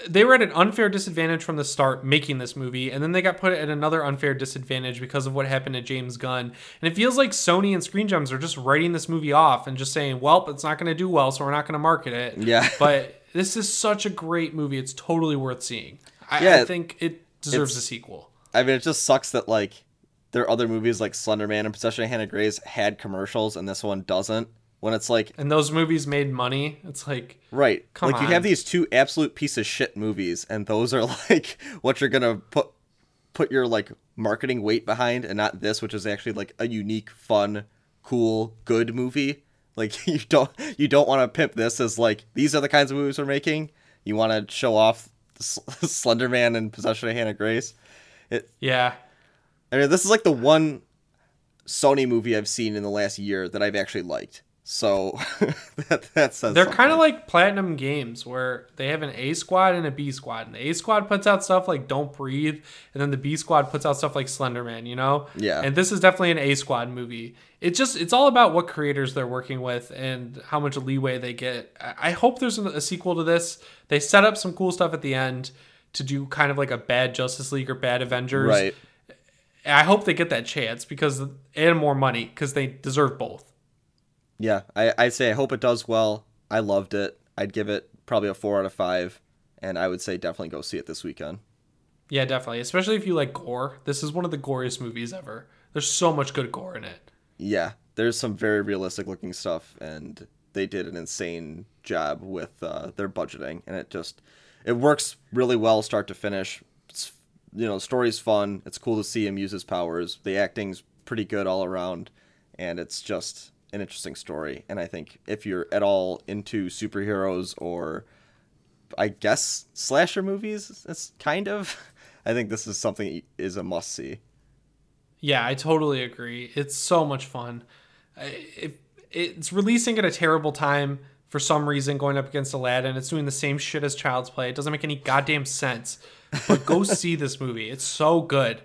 they were at an unfair disadvantage from the start making this movie, and then they got put at another unfair disadvantage because of what happened to James Gunn. And it feels like Sony and Screen Gems are just writing this movie off and just saying, well, it's not going to do well, so we're not going to market it. Yeah. but this is such a great movie. It's totally worth seeing. I, Yeah, I think it deserves a sequel. I mean, it just sucks that, like, there are other movies like Slender Man and Possession of Hannah Grace had commercials and this one doesn't. When it's like, And those movies made money. It's like, Right. Come like you have these two absolute piece of shit movies and those are like what you're going to put put your like marketing weight behind and not this which is actually like a unique, fun, cool, good movie. Like you don't you don't want to pimp this as like these are the kinds of movies we're making. You want to show off S- Slender Man and Possession of Hannah Grace. It yeah, I mean this is like the one Sony movie I've seen in the last year that I've actually liked. So that that says They're kind of like Platinum Games, where they have an A squad and a B squad. And the A squad puts out stuff like Don't Breathe, and then the B squad puts out stuff like Slenderman. You know? Yeah. And this is definitely an A squad movie. It's just it's all about what creators they're working with and how much leeway they get. I I hope there's a sequel to this. They set up some cool stuff at the end to do kind of like a bad Justice League or bad Avengers. right. I hope they get that chance because and more money because they deserve both. Yeah, I, I'd say I hope it does well. I loved it. I'd give it probably a four out of five, and I would say definitely go see it this weekend. Yeah, definitely. Especially if you like gore. This is one of the goriest movies ever. There's so much good gore in it. Yeah, there's some very realistic looking stuff, and they did an insane job with uh, their budgeting, and it just it works really well start to finish. It's, you know, the story's fun. It's cool to see him use his powers. The acting's pretty good all around, and it's just an interesting story. And I think if you're at all into superheroes or I guess slasher movies, it's kind of. I think this is something is a must see. Yeah, I totally agree. It's so much fun. I- It, it's releasing at a terrible time for some reason, going up against Aladdin. It's doing the same shit as Child's Play. It doesn't make any goddamn sense. But go see this movie. It's so good.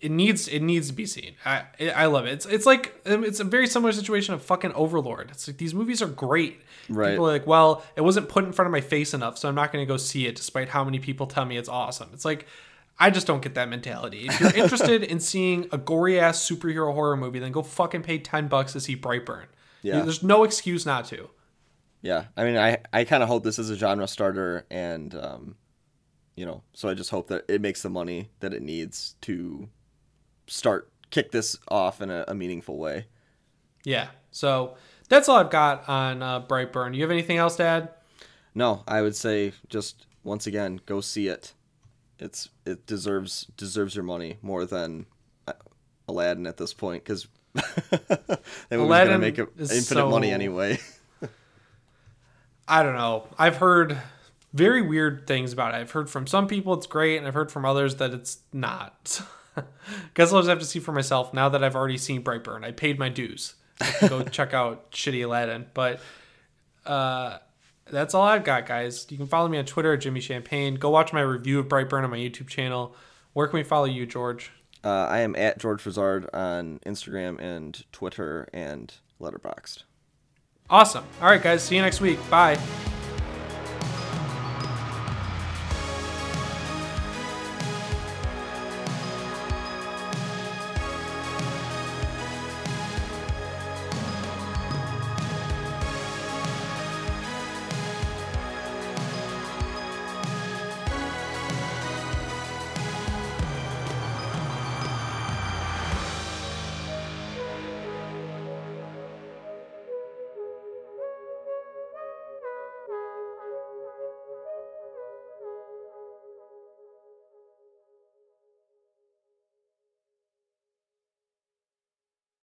It needs it needs to be seen. I I love it. It's it's like um, it's a very similar situation of fucking Overlord. It's like these movies are great. Right. People are like, well, it wasn't put in front of my face enough, so I'm not going to go see it, despite how many people tell me it's awesome. It's like I just don't get that mentality. If you're interested in seeing a gory ass superhero horror movie, then go fucking pay ten bucks to see Brightburn. Yeah. There's no excuse not to. Yeah, I mean, I I kind of hope this is a genre starter, and um, you know, so I just hope that it makes the money that it needs to start kick this off in a, a meaningful way. Yeah. So that's all I've got on uh, Brightburn. You have anything else to add? No, I would say just once again, go see it. It's it deserves deserves your money more than uh, Aladdin at this point because that movie's gonna Aladdin make it infinite money anyway. I don't know. I've heard very weird things about it. I've heard from some people it's great, and I've heard from others that it's not. Guess I'll just have to see for myself now that I've already seen Brightburn. I paid my dues. Go check out shitty Aladdin. But uh, that's all I've got, guys. You can follow me on Twitter at Jimmy Champagne. Go watch my review of Brightburn on my YouTube channel. Where can we follow you, George? Uh, I am at George Fazard on Instagram and Twitter and Letterboxd. Awesome. All right, guys. See you next week. Bye.